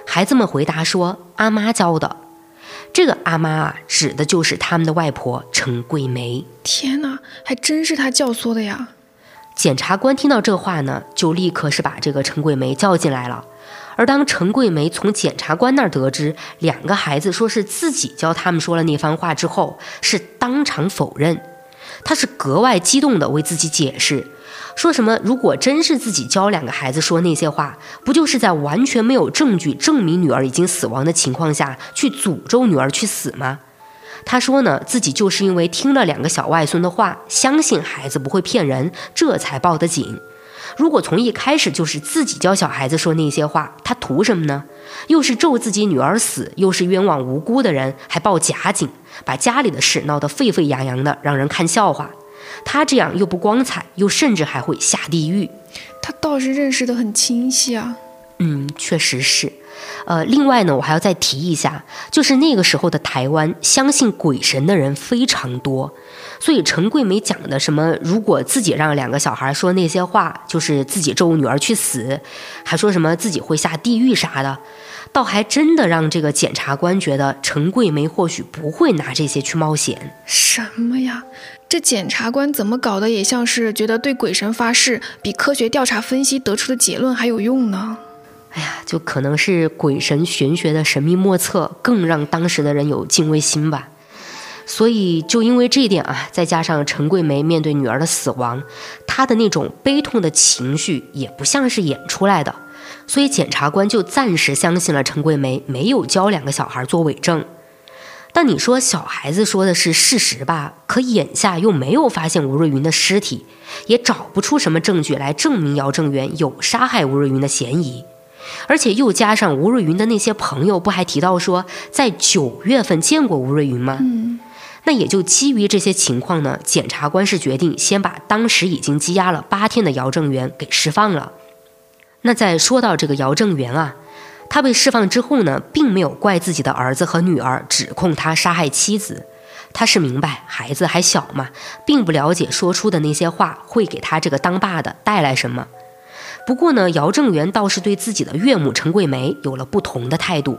孩子们回答说：“阿妈教的。”这个阿妈啊，指的就是他们的外婆陈桂梅。天哪，还真是他教唆的呀！检察官听到这话呢，就立刻是把这个陈桂梅叫进来了。而当陈桂梅从检察官那儿得知两个孩子说是自己教他们说了那番话之后，是当场否认。她是格外激动地为自己解释，说什么如果真是自己教两个孩子说那些话，不就是在完全没有证据证明女儿已经死亡的情况下去诅咒女儿去死吗？他说呢，自己就是因为听了两个小外孙的话，相信孩子不会骗人，这才报的警。如果从一开始就是自己教小孩子说那些话，他图什么呢？又是咒自己女儿死，又是冤枉无辜的人，还报假警，把家里的事闹得沸沸扬扬的，让人看笑话。他这样又不光彩，又甚至还会下地狱。他倒是认识得很清晰啊。嗯，确实是。呃，另外呢，我还要再提一下，就是那个时候的台湾，相信鬼神的人非常多。所以陈桂梅讲的什么，如果自己让两个小孩说那些话，就是自己咒女儿去死，还说什么自己会下地狱啥的，倒还真的让这个检察官觉得陈桂梅或许不会拿这些去冒险。什么呀？这检察官怎么搞的，也像是觉得对鬼神发誓比科学调查分析得出的结论还有用呢？哎呀，就可能是鬼神玄学的神秘莫测，更让当时的人有敬畏心吧。所以，就因为这一点啊，再加上陈桂梅面对女儿的死亡，她的那种悲痛的情绪也不像是演出来的，所以检察官就暂时相信了陈桂梅没有教两个小孩做伪证。但你说小孩子说的是事实吧？可眼下又没有发现吴瑞云的尸体，也找不出什么证据来证明姚正元有杀害吴瑞云的嫌疑。而且又加上吴瑞云的那些朋友，不还提到说在九月份见过吴瑞云吗？嗯，那也就基于这些情况呢，检察官是决定先把当时已经羁押了八天的姚正元给释放了。那再说到这个姚正元啊，他被释放之后呢，并没有怪自己的儿子和女儿，指控他杀害妻子。他是明白孩子还小嘛，并不了解说出的那些话会给他这个当爸的带来什么。不过呢，姚正元倒是对自己的岳母陈桂梅有了不同的态度。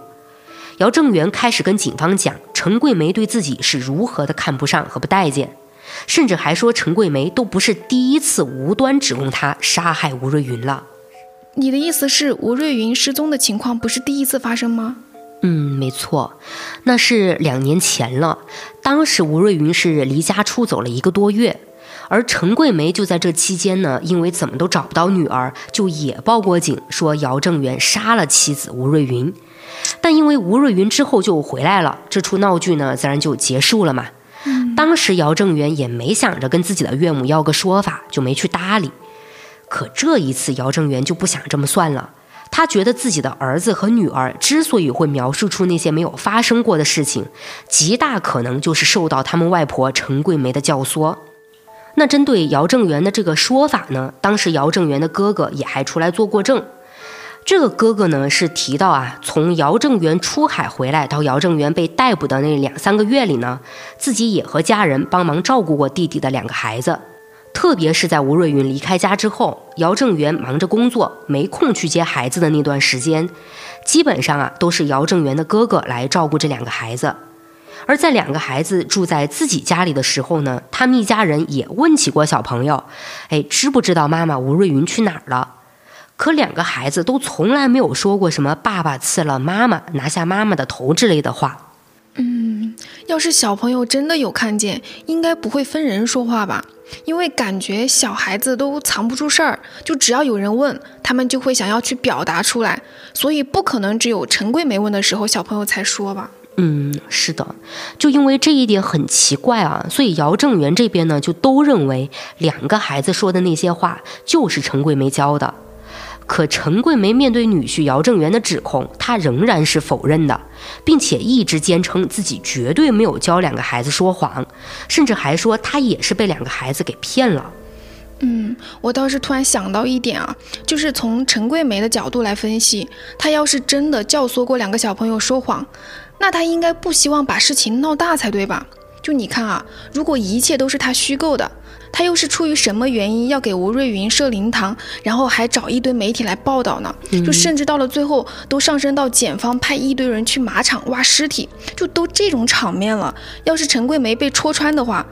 姚正元开始跟警方讲陈桂梅对自己是如何的看不上和不待见，甚至还说陈桂梅都不是第一次无端指控他杀害吴瑞云了。你的意思是吴瑞云失踪的情况不是第一次发生吗？嗯，没错，那是两年前了。当时吴瑞云是离家出走了一个多月，而陈桂梅就在这期间呢，因为怎么都找不到女儿，就也报过警，说姚正元杀了妻子吴瑞云。但因为吴瑞云之后就回来了，这出闹剧呢，自然就结束了嘛。当时姚正元也没想着跟自己的岳母要个说法，就没去搭理。可这一次，姚正元就不想这么算了。他觉得自己的儿子和女儿之所以会描述出那些没有发生过的事情，极大可能就是受到他们外婆陈桂梅的教唆。那针对姚正元的这个说法呢，当时姚正元的哥哥也还出来做过证。这个哥哥呢是提到啊，从姚正元出海回来到姚正元被逮捕的那两三个月里呢，自己也和家人帮忙照顾过弟弟的两个孩子。特别是在吴瑞云离开家之后，姚正元忙着工作，没空去接孩子的那段时间，基本上啊都是姚正元的哥哥来照顾这两个孩子。而在两个孩子住在自己家里的时候呢，他们一家人也问起过小朋友，哎，知不知道妈妈吴瑞云去哪儿了？可两个孩子都从来没有说过什么“爸爸刺了妈妈，拿下妈妈的头”之类的话。嗯，要是小朋友真的有看见，应该不会分人说话吧？因为感觉小孩子都藏不住事儿，就只要有人问，他们就会想要去表达出来，所以不可能只有陈桂梅问的时候，小朋友才说吧？嗯，是的，就因为这一点很奇怪啊，所以姚正元这边呢，就都认为两个孩子说的那些话就是陈桂梅教的。可陈桂梅面对女婿姚正元的指控，她仍然是否认的，并且一直坚称自己绝对没有教两个孩子说谎，甚至还说她也是被两个孩子给骗了。嗯，我倒是突然想到一点啊，就是从陈桂梅的角度来分析，她要是真的教唆过两个小朋友说谎，那她应该不希望把事情闹大才对吧？就你看啊，如果一切都是她虚构的。他又是出于什么原因要给吴瑞云设灵堂，然后还找一堆媒体来报道呢？就甚至到了最后，都上升到检方派一堆人去马场挖尸体，就都这种场面了。要是陈桂梅被戳穿的话，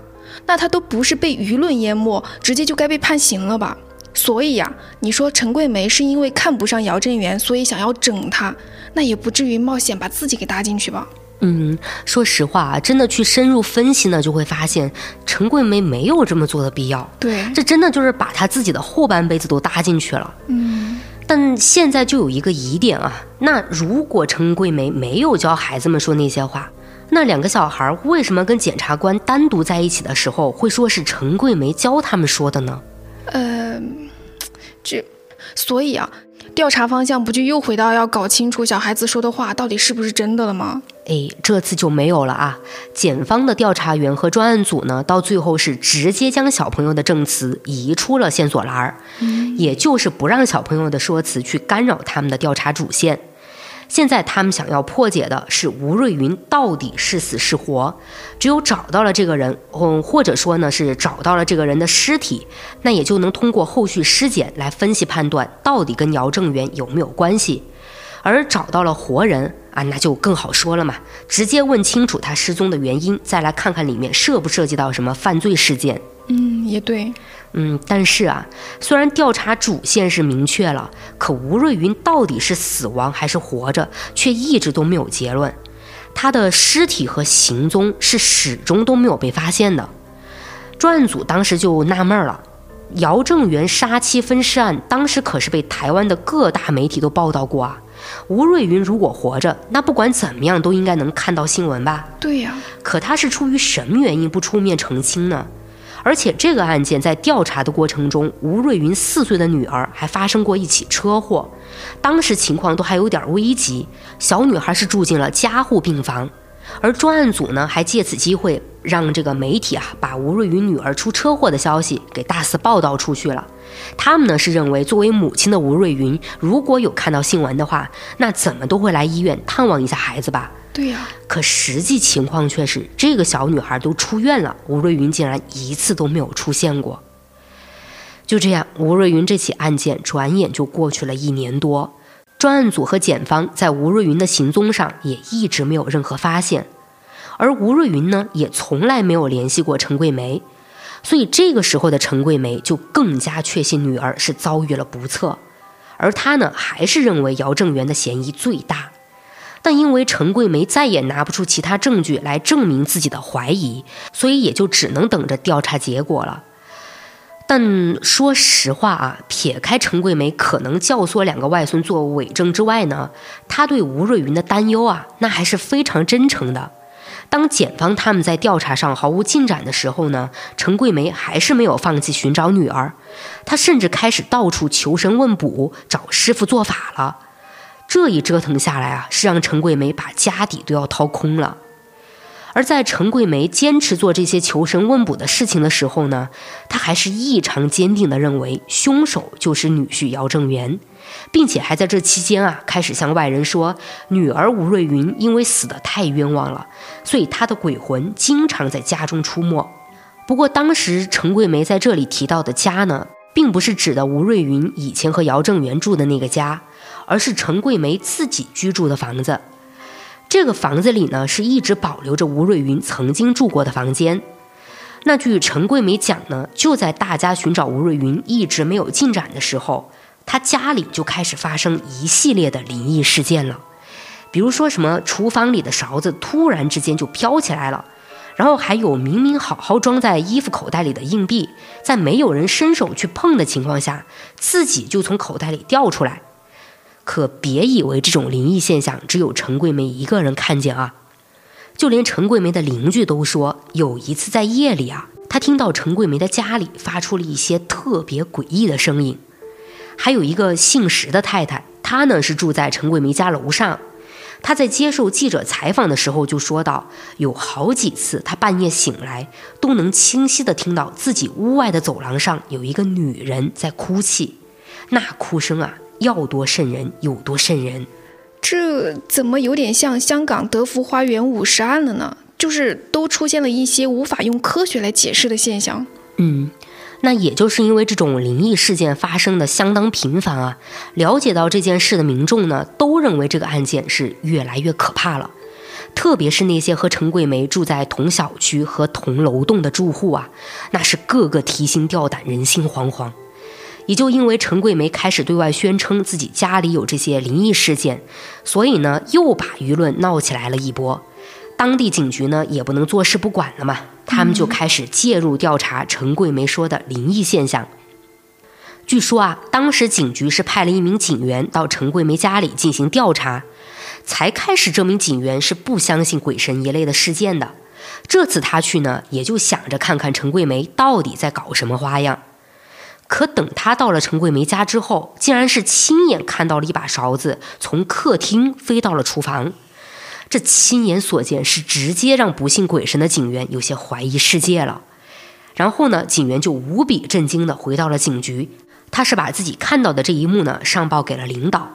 那她都不是被舆论淹没，直接就该被判刑了吧？所以呀，你说陈桂梅是因为看不上姚振元，所以想要整他，那也不至于冒险把自己给搭进去吧？嗯，说实话啊，真的去深入分析呢，就会发现陈桂梅没有这么做的必要。对，这真的就是把她自己的后半辈子都搭进去了。嗯，但现在就有一个疑点啊，那如果陈桂梅没有教孩子们说那些话，那两个小孩为什么跟检察官单独在一起的时候会说是陈桂梅教他们说的呢？呃，这，所以啊。调查方向不就又回到要搞清楚小孩子说的话到底是不是真的了吗？哎，这次就没有了啊！检方的调查员和专案组呢，到最后是直接将小朋友的证词移出了线索栏儿，也就是不让小朋友的说辞去干扰他们的调查主线。现在他们想要破解的是吴瑞云到底是死是活，只有找到了这个人，嗯，或者说呢是找到了这个人的尸体，那也就能通过后续尸检来分析判断到底跟姚正元有没有关系。而找到了活人啊，那就更好说了嘛，直接问清楚他失踪的原因，再来看看里面涉不涉及到什么犯罪事件。嗯，也对。嗯，但是啊，虽然调查主线是明确了，可吴瑞云到底是死亡还是活着，却一直都没有结论。他的尸体和行踪是始终都没有被发现的。专案组当时就纳闷了：姚正元杀妻分尸案，当时可是被台湾的各大媒体都报道过啊。吴瑞云如果活着，那不管怎么样都应该能看到新闻吧？对呀。可他是出于什么原因不出面澄清呢？而且这个案件在调查的过程中，吴瑞云四岁的女儿还发生过一起车祸，当时情况都还有点危急，小女孩是住进了加护病房。而专案组呢，还借此机会让这个媒体啊，把吴瑞云女儿出车祸的消息给大肆报道出去了。他们呢是认为，作为母亲的吴瑞云，如果有看到新闻的话，那怎么都会来医院探望一下孩子吧。对呀，可实际情况却是，这个小女孩都出院了，吴瑞云竟然一次都没有出现过。就这样，吴瑞云这起案件转眼就过去了一年多，专案组和检方在吴瑞云的行踪上也一直没有任何发现，而吴瑞云呢，也从来没有联系过陈桂梅，所以这个时候的陈桂梅就更加确信女儿是遭遇了不测，而她呢，还是认为姚正元的嫌疑最大。但因为陈桂梅再也拿不出其他证据来证明自己的怀疑，所以也就只能等着调查结果了。但说实话啊，撇开陈桂梅可能教唆两个外孙做伪证之外呢，她对吴瑞云的担忧啊，那还是非常真诚的。当检方他们在调查上毫无进展的时候呢，陈桂梅还是没有放弃寻找女儿，她甚至开始到处求神问卜，找师傅做法了。这一折腾下来啊，是让陈桂梅把家底都要掏空了。而在陈桂梅坚持做这些求神问卜的事情的时候呢，她还是异常坚定地认为凶手就是女婿姚正元，并且还在这期间啊，开始向外人说女儿吴瑞云因为死得太冤枉了，所以她的鬼魂经常在家中出没。不过当时陈桂梅在这里提到的家呢，并不是指的吴瑞云以前和姚正元住的那个家，而是陈桂梅自己居住的房子。这个房子里呢，是一直保留着吴瑞云曾经住过的房间。那据陈桂梅讲呢，就在大家寻找吴瑞云一直没有进展的时候，她家里就开始发生一系列的灵异事件了。比如说什么厨房里的勺子突然之间就飘起来了，然后还有明明好好装在衣服口袋里的硬币，在没有人伸手去碰的情况下，自己就从口袋里掉出来。可别以为这种灵异现象只有陈桂梅一个人看见啊！就连陈桂梅的邻居都说，有一次在夜里啊，她听到陈桂梅的家里发出了一些特别诡异的声音。还有一个姓石的太太，她呢是住在陈桂梅家楼上。她在接受记者采访的时候就说到，有好几次她半夜醒来，都能清晰地听到自己屋外的走廊上有一个女人在哭泣，那哭声啊！要多瘆人有多瘆人，这怎么有点像香港德福花园五十案了呢？就是都出现了一些无法用科学来解释的现象。嗯，那也就是因为这种灵异事件发生的相当频繁啊，了解到这件事的民众呢，都认为这个案件是越来越可怕了。特别是那些和陈桂梅住在同小区和同楼栋的住户啊，那是个个提心吊胆，人心惶惶。也就因为陈桂梅开始对外宣称自己家里有这些灵异事件，所以呢，又把舆论闹起来了一波。当地警局呢，也不能坐视不管了嘛，他们就开始介入调查陈桂梅说的灵异现象。据说啊，当时警局是派了一名警员到陈桂梅家里进行调查，才开始这名警员是不相信鬼神一类的事件的。这次他去呢，也就想着看看陈桂梅到底在搞什么花样。可等他到了陈桂梅家之后，竟然是亲眼看到了一把勺子从客厅飞到了厨房。这亲眼所见是直接让不信鬼神的警员有些怀疑世界了。然后呢，警员就无比震惊地回到了警局，他是把自己看到的这一幕呢上报给了领导。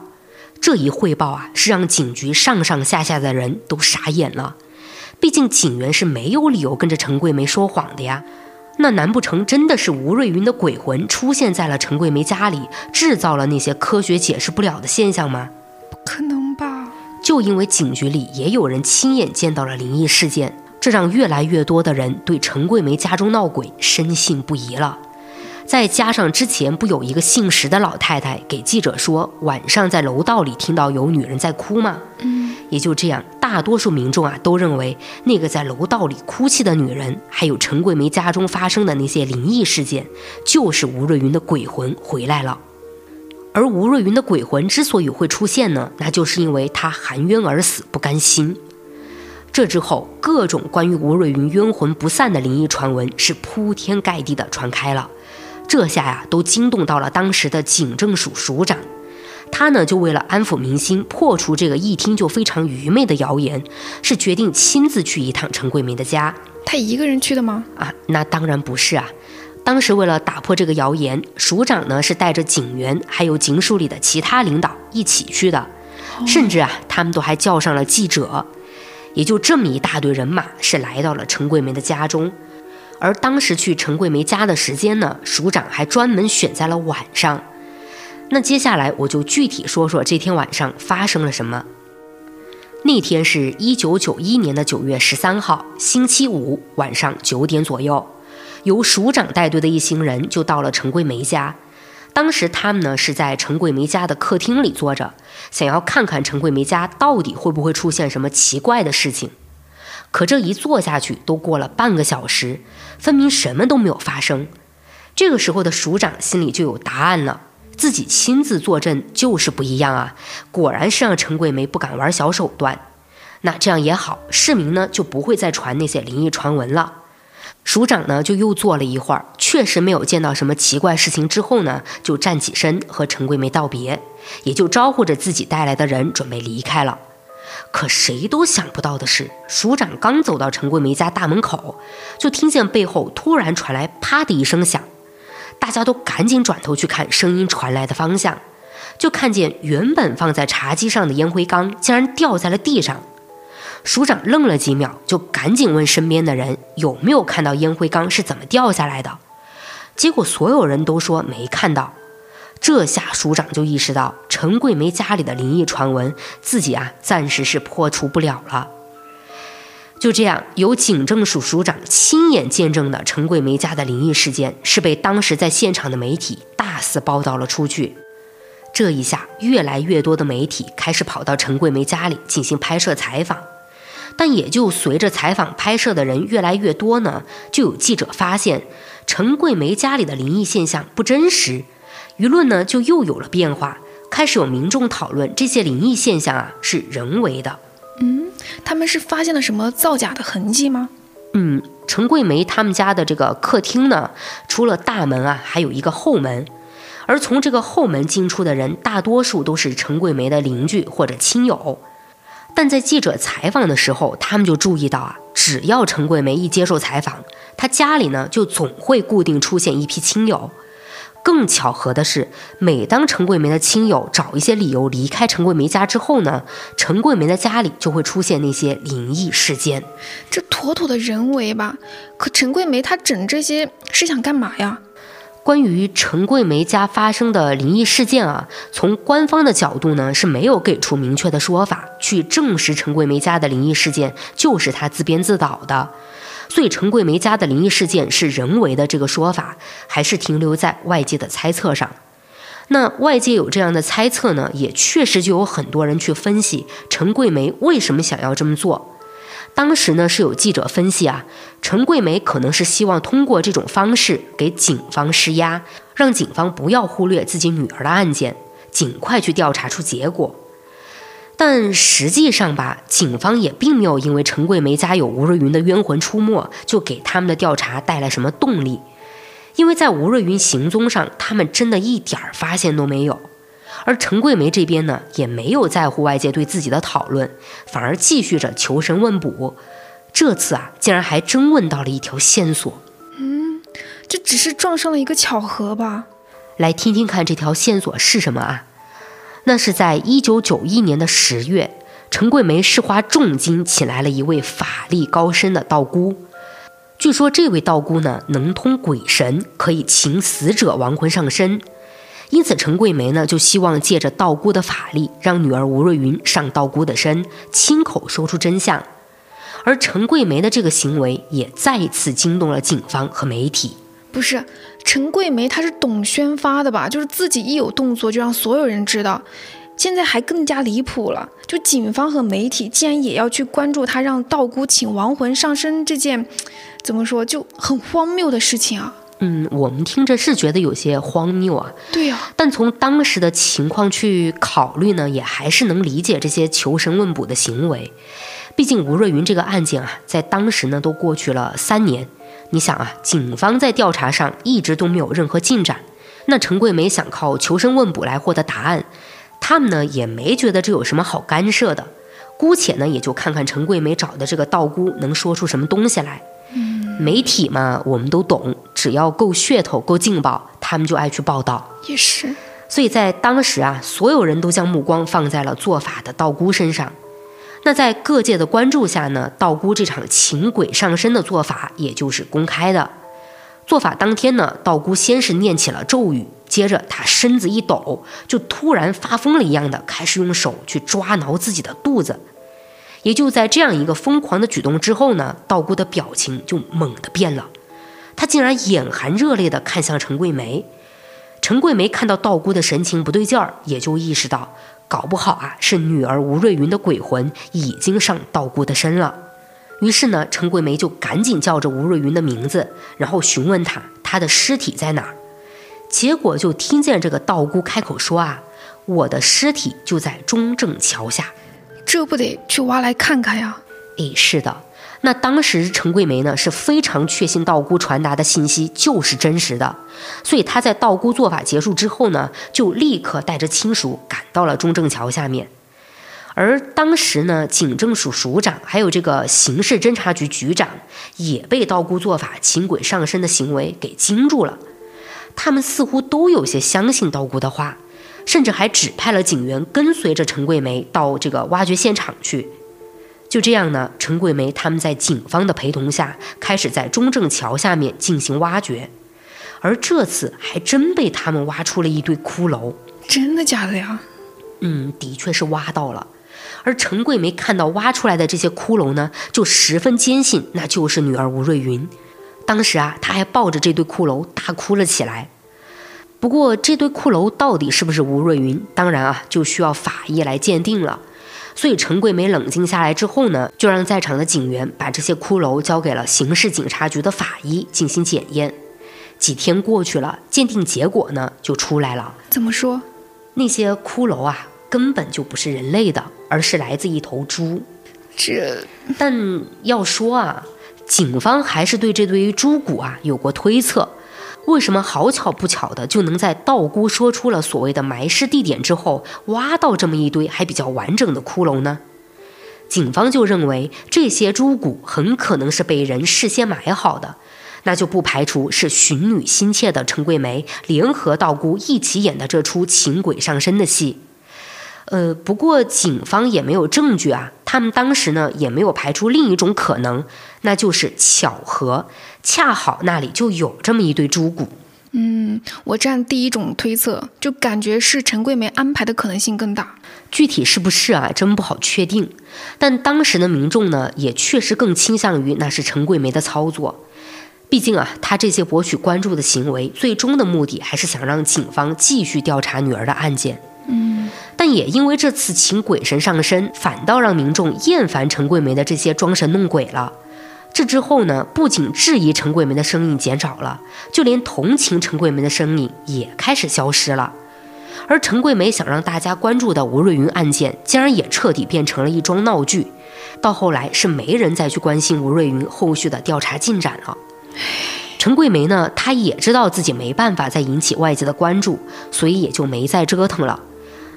这一汇报啊，是让警局上上下下的人都傻眼了。毕竟警员是没有理由跟着陈桂梅说谎的呀。那难不成真的是吴瑞云的鬼魂出现在了陈桂梅家里，制造了那些科学解释不了的现象吗？不可能！就因为警局里也有人亲眼见到了灵异事件，这让越来越多的人对陈桂梅家中闹鬼深信不疑了。再加上之前不有一个姓石的老太太给记者说，晚上在楼道里听到有女人在哭吗？嗯，也就这样，大多数民众啊都认为那个在楼道里哭泣的女人，还有陈桂梅家中发生的那些灵异事件，就是吴瑞云的鬼魂回来了。而吴瑞云的鬼魂之所以会出现呢，那就是因为他含冤而死，不甘心。这之后，各种关于吴瑞云冤魂不散的灵异传闻是铺天盖地的传开了。这下呀，都惊动到了当时的警政署署长，他呢就为了安抚民心，破除这个一听就非常愚昧的谣言，是决定亲自去一趟陈桂梅的家。他一个人去的吗？啊，那当然不是啊。当时为了打破这个谣言，署长呢是带着警员还有警署里的其他领导一起去的，甚至啊，他们都还叫上了记者。也就这么一大队人马，是来到了陈桂梅的家中。而当时去陈桂梅家的时间呢，署长还专门选在了晚上。那接下来我就具体说说这天晚上发生了什么。那天是一九九一年的九月十三号，星期五晚上九点左右，由署长带队的一行人就到了陈桂梅家。当时他们呢是在陈桂梅家的客厅里坐着，想要看看陈桂梅家到底会不会出现什么奇怪的事情。可这一坐下去，都过了半个小时，分明什么都没有发生。这个时候的署长心里就有答案了，自己亲自坐镇就是不一样啊！果然是让陈桂梅不敢玩小手段。那这样也好，市民呢就不会再传那些灵异传闻了。署长呢，就又坐了一会儿，确实没有见到什么奇怪事情。之后呢，就站起身和陈桂梅道别，也就招呼着自己带来的人准备离开了。可谁都想不到的是，署长刚走到陈桂梅家大门口，就听见背后突然传来“啪”的一声响。大家都赶紧转头去看声音传来的方向，就看见原本放在茶几上的烟灰缸竟然掉在了地上。署长愣了几秒，就赶紧问身边的人有没有看到烟灰缸是怎么掉下来的。结果所有人都说没看到。这下署长就意识到陈桂梅家里的灵异传闻，自己啊暂时是破除不了了。就这样，由警政署署长亲眼见证的陈桂梅家的灵异事件，是被当时在现场的媒体大肆报道了出去。这一下，越来越多的媒体开始跑到陈桂梅家里进行拍摄采访。但也就随着采访拍摄的人越来越多呢，就有记者发现陈桂梅家里的灵异现象不真实，舆论呢就又有了变化，开始有民众讨论这些灵异现象啊是人为的。嗯，他们是发现了什么造假的痕迹吗？嗯，陈桂梅他们家的这个客厅呢，除了大门啊，还有一个后门，而从这个后门进出的人，大多数都是陈桂梅的邻居或者亲友。但在记者采访的时候，他们就注意到啊，只要陈桂梅一接受采访，她家里呢就总会固定出现一批亲友。更巧合的是，每当陈桂梅的亲友找一些理由离开陈桂梅家之后呢，陈桂梅的家里就会出现那些灵异事件。这妥妥的人为吧？可陈桂梅她整这些是想干嘛呀？关于陈桂梅家发生的灵异事件啊，从官方的角度呢是没有给出明确的说法去证实陈桂梅家的灵异事件就是她自编自导的，所以陈桂梅家的灵异事件是人为的这个说法还是停留在外界的猜测上。那外界有这样的猜测呢，也确实就有很多人去分析陈桂梅为什么想要这么做。当时呢是有记者分析啊，陈桂梅可能是希望通过这种方式给警方施压，让警方不要忽略自己女儿的案件，尽快去调查出结果。但实际上吧，警方也并没有因为陈桂梅家有吴瑞云的冤魂出没，就给他们的调查带来什么动力，因为在吴瑞云行踪上，他们真的一点发现都没有。而陈桂梅这边呢，也没有在乎外界对自己的讨论，反而继续着求神问卜。这次啊，竟然还真问到了一条线索。嗯，这只是撞上了一个巧合吧？来听听看这条线索是什么啊？那是在一九九一年的十月，陈桂梅是花重金请来了一位法力高深的道姑。据说这位道姑呢，能通鬼神，可以请死者亡魂上身。因此，陈桂梅呢就希望借着道姑的法力，让女儿吴瑞云上道姑的身，亲口说出真相。而陈桂梅的这个行为也再次惊动了警方和媒体。不是，陈桂梅她是懂宣发的吧？就是自己一有动作就让所有人知道。现在还更加离谱了，就警方和媒体竟然也要去关注她让道姑请亡魂上身这件，怎么说就很荒谬的事情啊！嗯，我们听着是觉得有些荒谬啊。对呀，但从当时的情况去考虑呢，也还是能理解这些求神问卜的行为。毕竟吴瑞云这个案件啊，在当时呢都过去了三年。你想啊，警方在调查上一直都没有任何进展，那陈桂梅想靠求神问卜来获得答案，他们呢也没觉得这有什么好干涉的。姑且呢也就看看陈桂梅找的这个道姑能说出什么东西来。媒体嘛，我们都懂，只要够噱头、够劲爆，他们就爱去报道。也是，所以在当时啊，所有人都将目光放在了做法的道姑身上。那在各界的关注下呢，道姑这场请鬼上身的做法，也就是公开的。做法当天呢，道姑先是念起了咒语，接着她身子一抖，就突然发疯了一样的开始用手去抓挠自己的肚子。也就在这样一个疯狂的举动之后呢，道姑的表情就猛地变了，她竟然眼含热泪地看向陈桂梅。陈桂梅看到道姑的神情不对劲儿，也就意识到。搞不好啊，是女儿吴瑞云的鬼魂已经上道姑的身了。于是呢，陈桂梅就赶紧叫着吴瑞云的名字，然后询问她她的尸体在哪儿。结果就听见这个道姑开口说啊：“我的尸体就在中正桥下，这不得去挖来看看呀？”诶，是的。那当时陈桂梅呢是非常确信道姑传达的信息就是真实的，所以她在道姑做法结束之后呢，就立刻带着亲属赶到了中正桥下面。而当时呢，警政署署长还有这个刑事侦查局局长也被道姑做法请鬼上身的行为给惊住了，他们似乎都有些相信道姑的话，甚至还指派了警员跟随着陈桂梅到这个挖掘现场去。就这样呢，陈桂梅他们在警方的陪同下，开始在中正桥下面进行挖掘，而这次还真被他们挖出了一堆骷髅。真的假的呀？嗯，的确是挖到了。而陈桂梅看到挖出来的这些骷髅呢，就十分坚信那就是女儿吴瑞云。当时啊，她还抱着这堆骷髅大哭了起来。不过，这堆骷髅到底是不是吴瑞云，当然啊，就需要法医来鉴定了。所以陈桂梅冷静下来之后呢，就让在场的警员把这些骷髅交给了刑事警察局的法医进行检验。几天过去了，鉴定结果呢就出来了。怎么说？那些骷髅啊根本就不是人类的，而是来自一头猪。这……但要说啊，警方还是对这堆猪骨啊有过推测。为什么好巧不巧的就能在道姑说出了所谓的埋尸地点之后，挖到这么一堆还比较完整的骷髅呢？警方就认为这些猪骨很可能是被人事先埋好的，那就不排除是寻女心切的陈桂梅联合道姑一起演的这出请鬼上身的戏。呃，不过警方也没有证据啊，他们当时呢也没有排除另一种可能，那就是巧合，恰好那里就有这么一堆猪骨。嗯，我站第一种推测，就感觉是陈桂梅安排的可能性更大。具体是不是啊，真不好确定。但当时的民众呢，也确实更倾向于那是陈桂梅的操作。毕竟啊，他这些博取关注的行为，最终的目的还是想让警方继续调查女儿的案件。嗯，但也因为这次请鬼神上身，反倒让民众厌烦陈桂梅的这些装神弄鬼了。这之后呢，不仅质疑陈桂梅的声音减少了，就连同情陈桂梅的声音也开始消失了。而陈桂梅想让大家关注的吴瑞云案件，竟然也彻底变成了一桩闹剧。到后来是没人再去关心吴瑞云后续的调查进展了。陈桂梅呢，她也知道自己没办法再引起外界的关注，所以也就没再折腾了。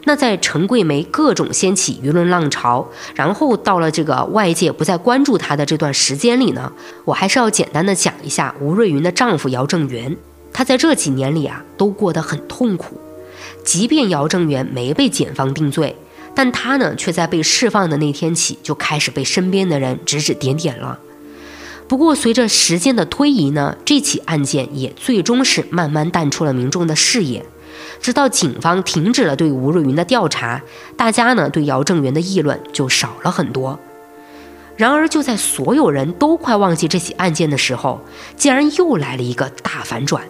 那在陈桂梅各种掀起舆论浪潮，然后到了这个外界不再关注她的这段时间里呢，我还是要简单的讲一下吴瑞云的丈夫姚正元。他在这几年里啊，都过得很痛苦。即便姚正元没被检方定罪，但他呢，却在被释放的那天起就开始被身边的人指指点点了。不过随着时间的推移呢，这起案件也最终是慢慢淡出了民众的视野。直到警方停止了对吴瑞云的调查，大家呢对姚正元的议论就少了很多。然而，就在所有人都快忘记这起案件的时候，竟然又来了一个大反转。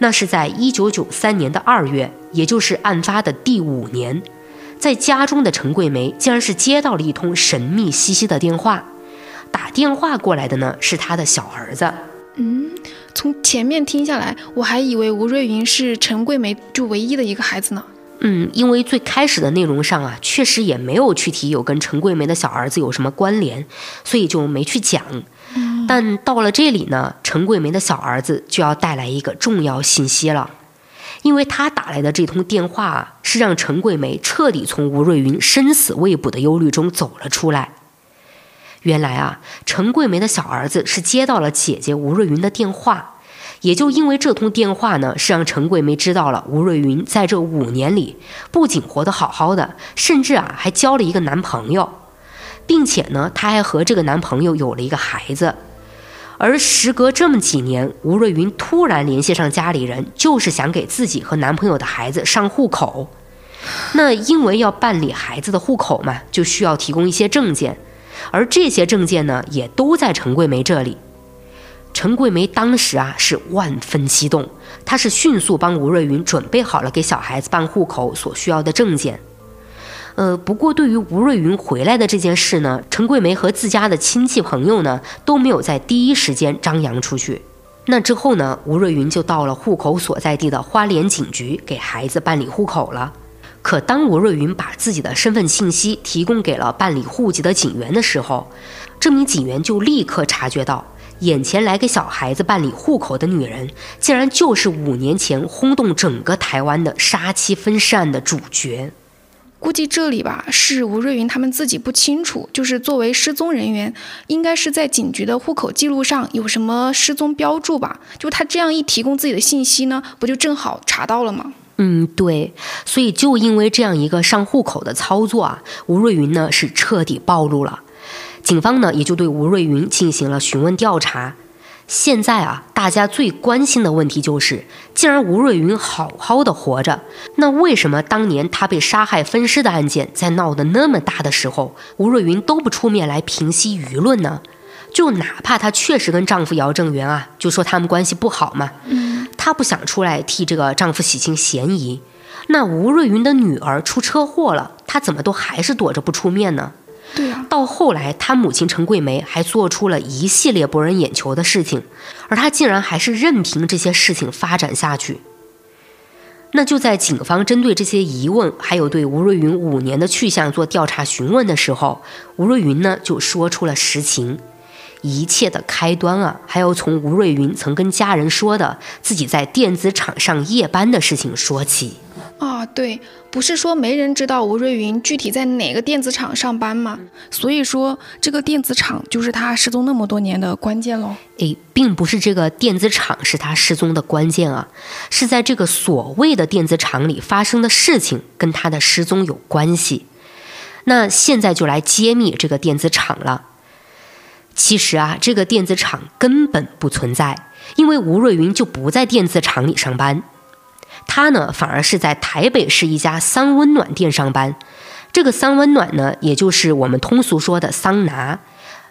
那是在一九九三年的二月，也就是案发的第五年，在家中的陈桂梅竟然是接到了一通神秘兮兮的电话，打电话过来的呢是她的小儿子。嗯。从前面听下来，我还以为吴瑞云是陈桂梅就唯一的一个孩子呢。嗯，因为最开始的内容上啊，确实也没有去提有跟陈桂梅的小儿子有什么关联，所以就没去讲。但到了这里呢，陈桂梅的小儿子就要带来一个重要信息了，因为他打来的这通电话啊，是让陈桂梅彻底从吴瑞云生死未卜的忧虑中走了出来。原来啊，陈桂梅的小儿子是接到了姐姐吴瑞云的电话，也就因为这通电话呢，是让陈桂梅知道了吴瑞云在这五年里不仅活得好好的，甚至啊还交了一个男朋友。并且呢，她还和这个男朋友有了一个孩子。而时隔这么几年，吴瑞云突然联系上家里人，就是想给自己和男朋友的孩子上户口。那因为要办理孩子的户口嘛，就需要提供一些证件，而这些证件呢，也都在陈桂梅这里。陈桂梅当时啊是万分激动，她是迅速帮吴瑞云准备好了给小孩子办户口所需要的证件。呃，不过对于吴瑞云回来的这件事呢，陈桂梅和自家的亲戚朋友呢都没有在第一时间张扬出去。那之后呢，吴瑞云就到了户口所在地的花莲警局给孩子办理户口了。可当吴瑞云把自己的身份信息提供给了办理户籍的警员的时候，这名警员就立刻察觉到，眼前来给小孩子办理户口的女人，竟然就是五年前轰动整个台湾的杀妻分尸案的主角。估计这里吧是吴瑞云他们自己不清楚，就是作为失踪人员，应该是在警局的户口记录上有什么失踪标注吧？就他这样一提供自己的信息呢，不就正好查到了吗？嗯，对，所以就因为这样一个上户口的操作啊，吴瑞云呢是彻底暴露了，警方呢也就对吴瑞云进行了询问调查。现在啊，大家最关心的问题就是，既然吴瑞云好好的活着，那为什么当年她被杀害分尸的案件在闹得那么大的时候，吴瑞云都不出面来平息舆论呢？就哪怕她确实跟丈夫姚正元啊，就说他们关系不好嘛，她不想出来替这个丈夫洗清嫌疑。那吴瑞云的女儿出车祸了，她怎么都还是躲着不出面呢？对啊，到后来，她母亲陈桂梅还做出了一系列博人眼球的事情，而她竟然还是任凭这些事情发展下去。那就在警方针对这些疑问，还有对吴瑞云五年的去向做调查询问的时候，吴瑞云呢就说出了实情。一切的开端啊，还要从吴瑞云曾跟家人说的自己在电子厂上夜班的事情说起。啊，对，不是说没人知道吴瑞云具体在哪个电子厂上班吗？所以说这个电子厂就是他失踪那么多年的关键喽。诶，并不是这个电子厂是他失踪的关键啊，是在这个所谓的电子厂里发生的事情跟他的失踪有关系。那现在就来揭秘这个电子厂了。其实啊，这个电子厂根本不存在，因为吴瑞云就不在电子厂里上班。他呢，反而是在台北市一家桑温暖店上班。这个桑温暖呢，也就是我们通俗说的桑拿。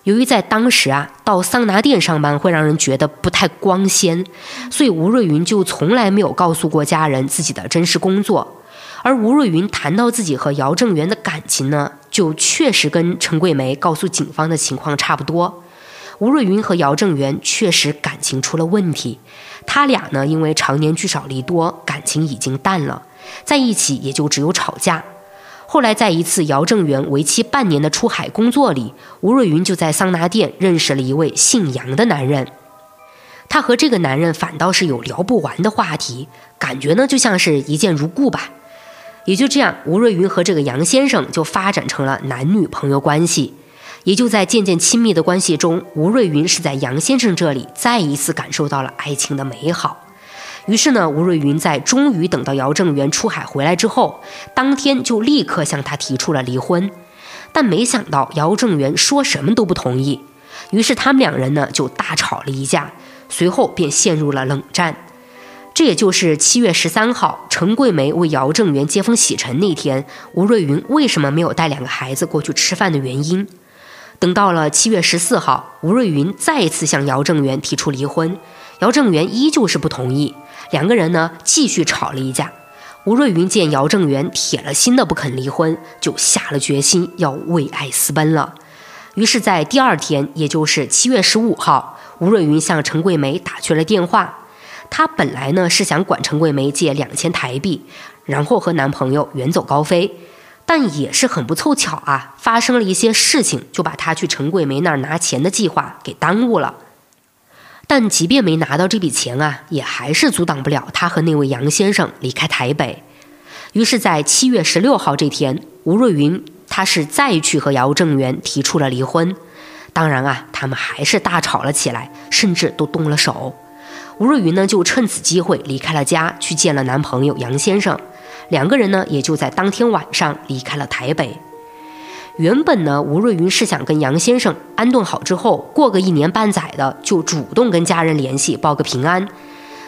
由于在当时啊，到桑拿店上班会让人觉得不太光鲜，所以吴瑞云就从来没有告诉过家人自己的真实工作。而吴瑞云谈到自己和姚正元的感情呢，就确实跟陈桂梅告诉警方的情况差不多。吴瑞云和姚正元确实感情出了问题。他俩呢，因为常年聚少离多，感情已经淡了，在一起也就只有吵架。后来在一次姚正元为期半年的出海工作里，吴瑞云就在桑拿店认识了一位姓杨的男人。他和这个男人反倒是有聊不完的话题，感觉呢就像是一见如故吧。也就这样，吴瑞云和这个杨先生就发展成了男女朋友关系。也就在渐渐亲密的关系中，吴瑞云是在杨先生这里再一次感受到了爱情的美好。于是呢，吴瑞云在终于等到姚正元出海回来之后，当天就立刻向他提出了离婚。但没想到姚正元说什么都不同意，于是他们两人呢就大吵了一架，随后便陷入了冷战。这也就是七月十三号，陈桂梅为姚正元接风洗尘那天，吴瑞云为什么没有带两个孩子过去吃饭的原因。等到了七月十四号，吴瑞云再次向姚正元提出离婚，姚正元依旧是不同意，两个人呢继续吵了一架。吴瑞云见姚正元铁了心的不肯离婚，就下了决心要为爱私奔了。于是，在第二天，也就是七月十五号，吴瑞云向陈桂梅打去了电话。她本来呢是想管陈桂梅借两千台币，然后和男朋友远走高飞。但也是很不凑巧啊，发生了一些事情，就把他去陈桂梅那儿拿钱的计划给耽误了。但即便没拿到这笔钱啊，也还是阻挡不了他和那位杨先生离开台北。于是，在七月十六号这天，吴瑞云他是再去和姚正元提出了离婚。当然啊，他们还是大吵了起来，甚至都动了手。吴瑞云呢，就趁此机会离开了家，去见了男朋友杨先生。两个人呢，也就在当天晚上离开了台北。原本呢，吴瑞云是想跟杨先生安顿好之后，过个一年半载的，就主动跟家人联系，报个平安。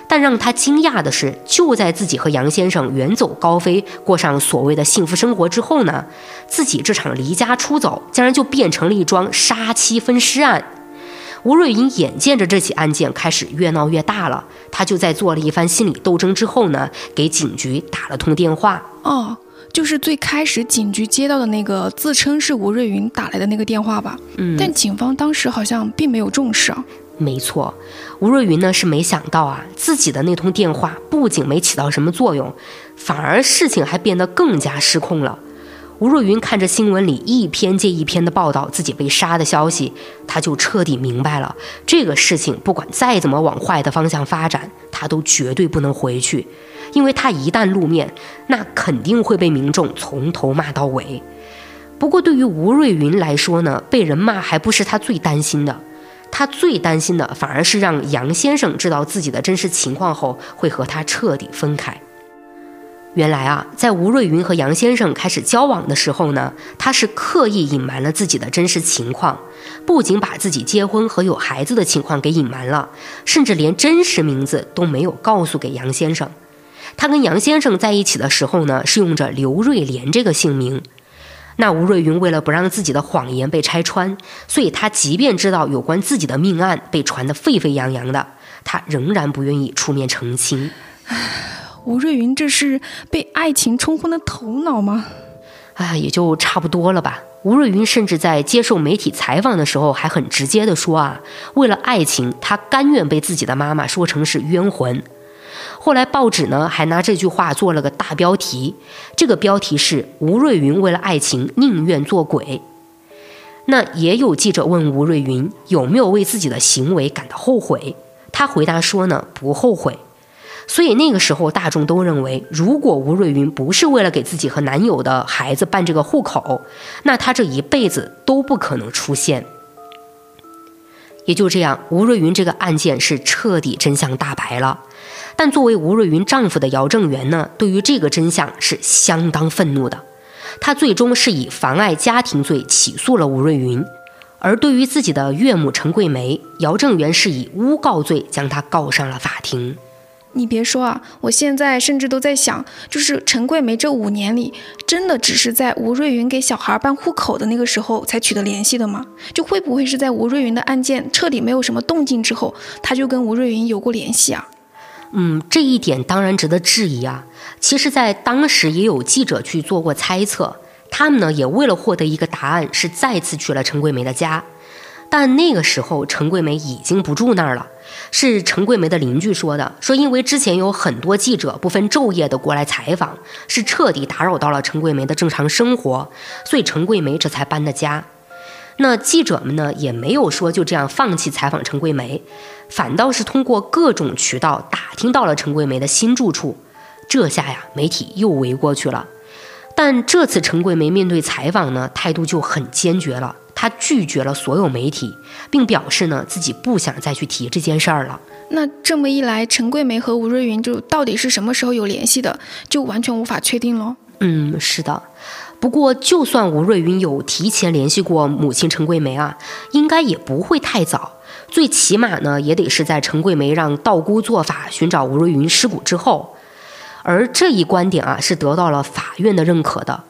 但让他惊讶的是，就在自己和杨先生远走高飞，过上所谓的幸福生活之后呢，自己这场离家出走，竟然就变成了一桩杀妻分尸案。吴瑞云眼见着这起案件开始越闹越大了，他就在做了一番心理斗争之后呢，给警局打了通电话。哦，就是最开始警局接到的那个自称是吴瑞云打来的那个电话吧？嗯，但警方当时好像并没有重视啊。没错，吴瑞云呢是没想到啊，自己的那通电话不仅没起到什么作用，反而事情还变得更加失控了。吴若云看着新闻里一篇接一篇的报道自己被杀的消息，他就彻底明白了，这个事情不管再怎么往坏的方向发展，他都绝对不能回去，因为他一旦露面，那肯定会被民众从头骂到尾。不过对于吴瑞云来说呢，被人骂还不是他最担心的，他最担心的反而是让杨先生知道自己的真实情况后，会和他彻底分开。原来啊，在吴瑞云和杨先生开始交往的时候呢，他是刻意隐瞒了自己的真实情况，不仅把自己结婚和有孩子的情况给隐瞒了，甚至连真实名字都没有告诉给杨先生。他跟杨先生在一起的时候呢，是用着刘瑞莲这个姓名。那吴瑞云为了不让自己的谎言被拆穿，所以他即便知道有关自己的命案被传得沸沸扬扬的，他仍然不愿意出面澄清。吴瑞云这是被爱情冲昏了头脑吗？啊，也就差不多了吧。吴瑞云甚至在接受媒体采访的时候，还很直接的说啊，为了爱情，他甘愿被自己的妈妈说成是冤魂。后来报纸呢，还拿这句话做了个大标题，这个标题是“吴瑞云为了爱情宁愿做鬼”。那也有记者问吴瑞云有没有为自己的行为感到后悔，他回答说呢，不后悔。所以那个时候，大众都认为，如果吴瑞云不是为了给自己和男友的孩子办这个户口，那她这一辈子都不可能出现。也就这样，吴瑞云这个案件是彻底真相大白了。但作为吴瑞云丈夫的姚正元呢，对于这个真相是相当愤怒的。他最终是以妨碍家庭罪起诉了吴瑞云，而对于自己的岳母陈桂梅，姚正元是以诬告罪将她告上了法庭。你别说啊，我现在甚至都在想，就是陈桂梅这五年里，真的只是在吴瑞云给小孩办户口的那个时候才取得联系的吗？就会不会是在吴瑞云的案件彻底没有什么动静之后，他就跟吴瑞云有过联系啊？嗯，这一点当然值得质疑啊。其实，在当时也有记者去做过猜测，他们呢也为了获得一个答案，是再次去了陈桂梅的家。但那个时候，陈桂梅已经不住那儿了。是陈桂梅的邻居说的，说因为之前有很多记者不分昼夜的过来采访，是彻底打扰到了陈桂梅的正常生活，所以陈桂梅这才搬的家。那记者们呢，也没有说就这样放弃采访陈桂梅，反倒是通过各种渠道打听到了陈桂梅的新住处。这下呀，媒体又围过去了。但这次陈桂梅面对采访呢，态度就很坚决了。她拒绝了所有媒体，并表示呢自己不想再去提这件事儿了。那这么一来，陈桂梅和吴瑞云就到底是什么时候有联系的，就完全无法确定喽。嗯，是的。不过，就算吴瑞云有提前联系过母亲陈桂梅啊，应该也不会太早。最起码呢，也得是在陈桂梅让道姑做法寻找吴瑞云尸骨之后。而这一观点啊，是得到了法院的认可的。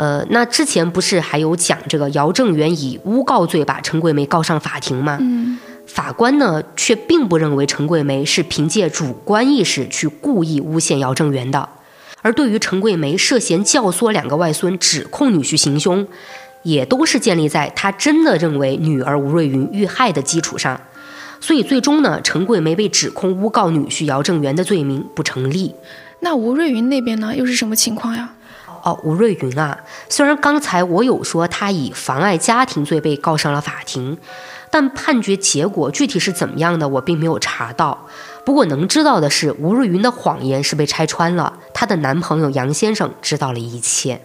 呃，那之前不是还有讲这个姚正元以诬告罪把陈桂梅告上法庭吗？嗯，法官呢却并不认为陈桂梅是凭借主观意识去故意诬陷姚正元的，而对于陈桂梅涉嫌教唆两个外孙指控女婿行凶，也都是建立在他真的认为女儿吴瑞云遇害的基础上，所以最终呢，陈桂梅被指控诬告女婿姚正元的罪名不成立。那吴瑞云那边呢，又是什么情况呀？哦，吴瑞云啊，虽然刚才我有说他以妨碍家庭罪被告上了法庭，但判决结果具体是怎么样的，我并没有查到。不过能知道的是，吴瑞云的谎言是被拆穿了，她的男朋友杨先生知道了一切。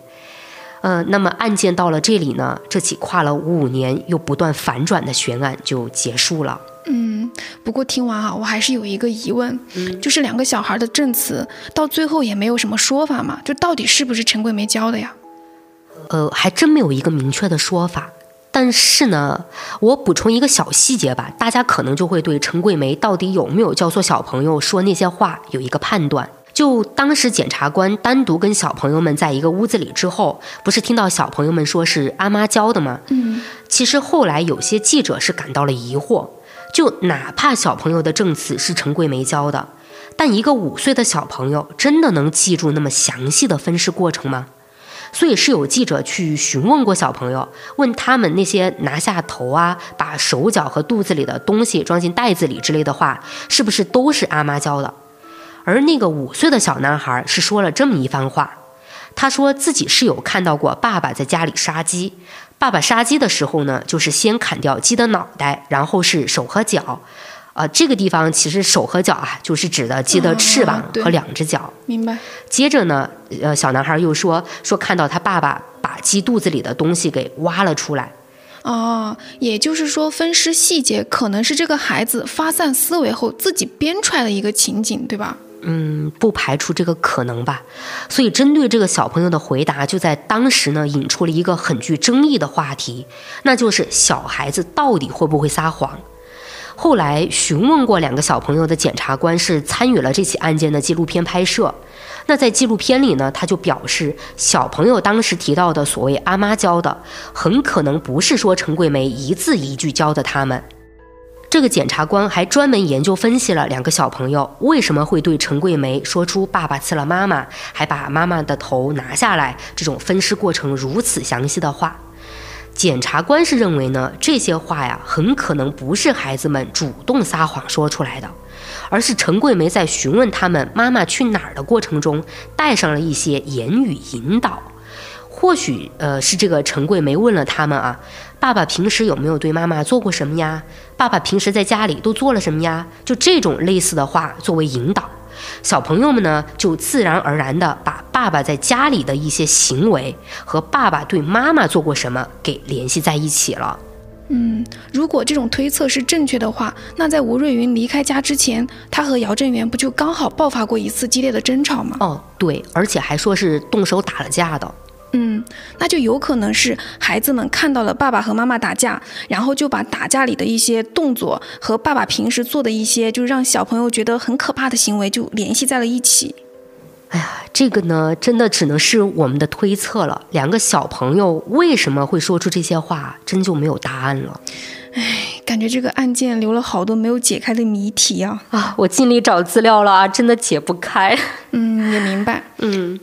呃，那么案件到了这里呢，这起跨了五年又不断反转的悬案就结束了。嗯，不过听完啊，我还是有一个疑问，就是两个小孩的证词到最后也没有什么说法嘛，就到底是不是陈桂梅教的呀？呃，还真没有一个明确的说法。但是呢，我补充一个小细节吧，大家可能就会对陈桂梅到底有没有教唆小朋友说那些话有一个判断。就当时检察官单独跟小朋友们在一个屋子里之后，不是听到小朋友们说是阿妈教的吗？嗯，其实后来有些记者是感到了疑惑，就哪怕小朋友的证词是陈桂梅教的，但一个五岁的小朋友真的能记住那么详细的分尸过程吗？所以是有记者去询问过小朋友，问他们那些拿下头啊、把手脚和肚子里的东西装进袋子里之类的话，是不是都是阿妈教的？而那个五岁的小男孩是说了这么一番话，他说自己是有看到过爸爸在家里杀鸡，爸爸杀鸡的时候呢，就是先砍掉鸡的脑袋，然后是手和脚。啊，这个地方其实手和脚啊，就是指的鸡的翅膀和两只脚。明白。接着呢，呃，小男孩又说说看到他爸爸把鸡肚子里的东西给挖了出来。哦，也就是说，分尸细节可能是这个孩子发散思维后自己编出来的一个情景，对吧？嗯，不排除这个可能吧。所以，针对这个小朋友的回答，就在当时呢，引出了一个很具争议的话题，那就是小孩子到底会不会撒谎？后来询问过两个小朋友的检察官是参与了这起案件的纪录片拍摄。那在纪录片里呢，他就表示，小朋友当时提到的所谓阿妈教的，很可能不是说陈桂梅一字一句教的他们。这个检察官还专门研究分析了两个小朋友为什么会对陈桂梅说出爸爸刺了妈妈，还把妈妈的头拿下来这种分尸过程如此详细的话。检察官是认为呢，这些话呀，很可能不是孩子们主动撒谎说出来的，而是陈桂梅在询问他们妈妈去哪儿的过程中，带上了一些言语引导。或许，呃，是这个陈桂梅问了他们啊，爸爸平时有没有对妈妈做过什么呀？爸爸平时在家里都做了什么呀？就这种类似的话作为引导。小朋友们呢，就自然而然的把爸爸在家里的一些行为和爸爸对妈妈做过什么给联系在一起了。嗯，如果这种推测是正确的话，那在吴瑞云离开家之前，他和姚振元不就刚好爆发过一次激烈的争吵吗？哦，对，而且还说是动手打了架的。嗯，那就有可能是孩子们看到了爸爸和妈妈打架，然后就把打架里的一些动作和爸爸平时做的一些，就让小朋友觉得很可怕的行为，就联系在了一起。哎呀，这个呢，真的只能是我们的推测了。两个小朋友为什么会说出这些话，真就没有答案了。哎，感觉这个案件留了好多没有解开的谜题啊！啊，我尽力找资料了啊，真的解不开。嗯，也明白。嗯。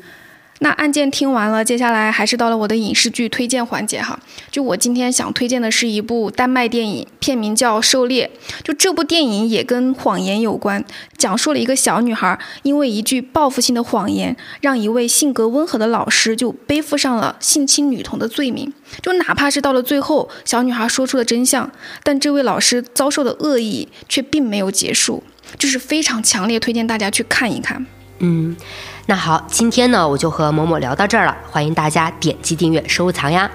那案件听完了，接下来还是到了我的影视剧推荐环节哈。就我今天想推荐的是一部丹麦电影，片名叫《狩猎》。就这部电影也跟谎言有关，讲述了一个小女孩因为一句报复性的谎言，让一位性格温和的老师就背负上了性侵女童的罪名。就哪怕是到了最后，小女孩说出了真相，但这位老师遭受的恶意却并没有结束，就是非常强烈推荐大家去看一看。嗯。那好，今天呢，我就和某某聊到这儿了。欢迎大家点击订阅、收藏呀，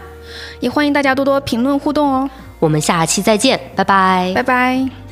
也欢迎大家多多评论互动哦。我们下期再见，拜拜，拜拜。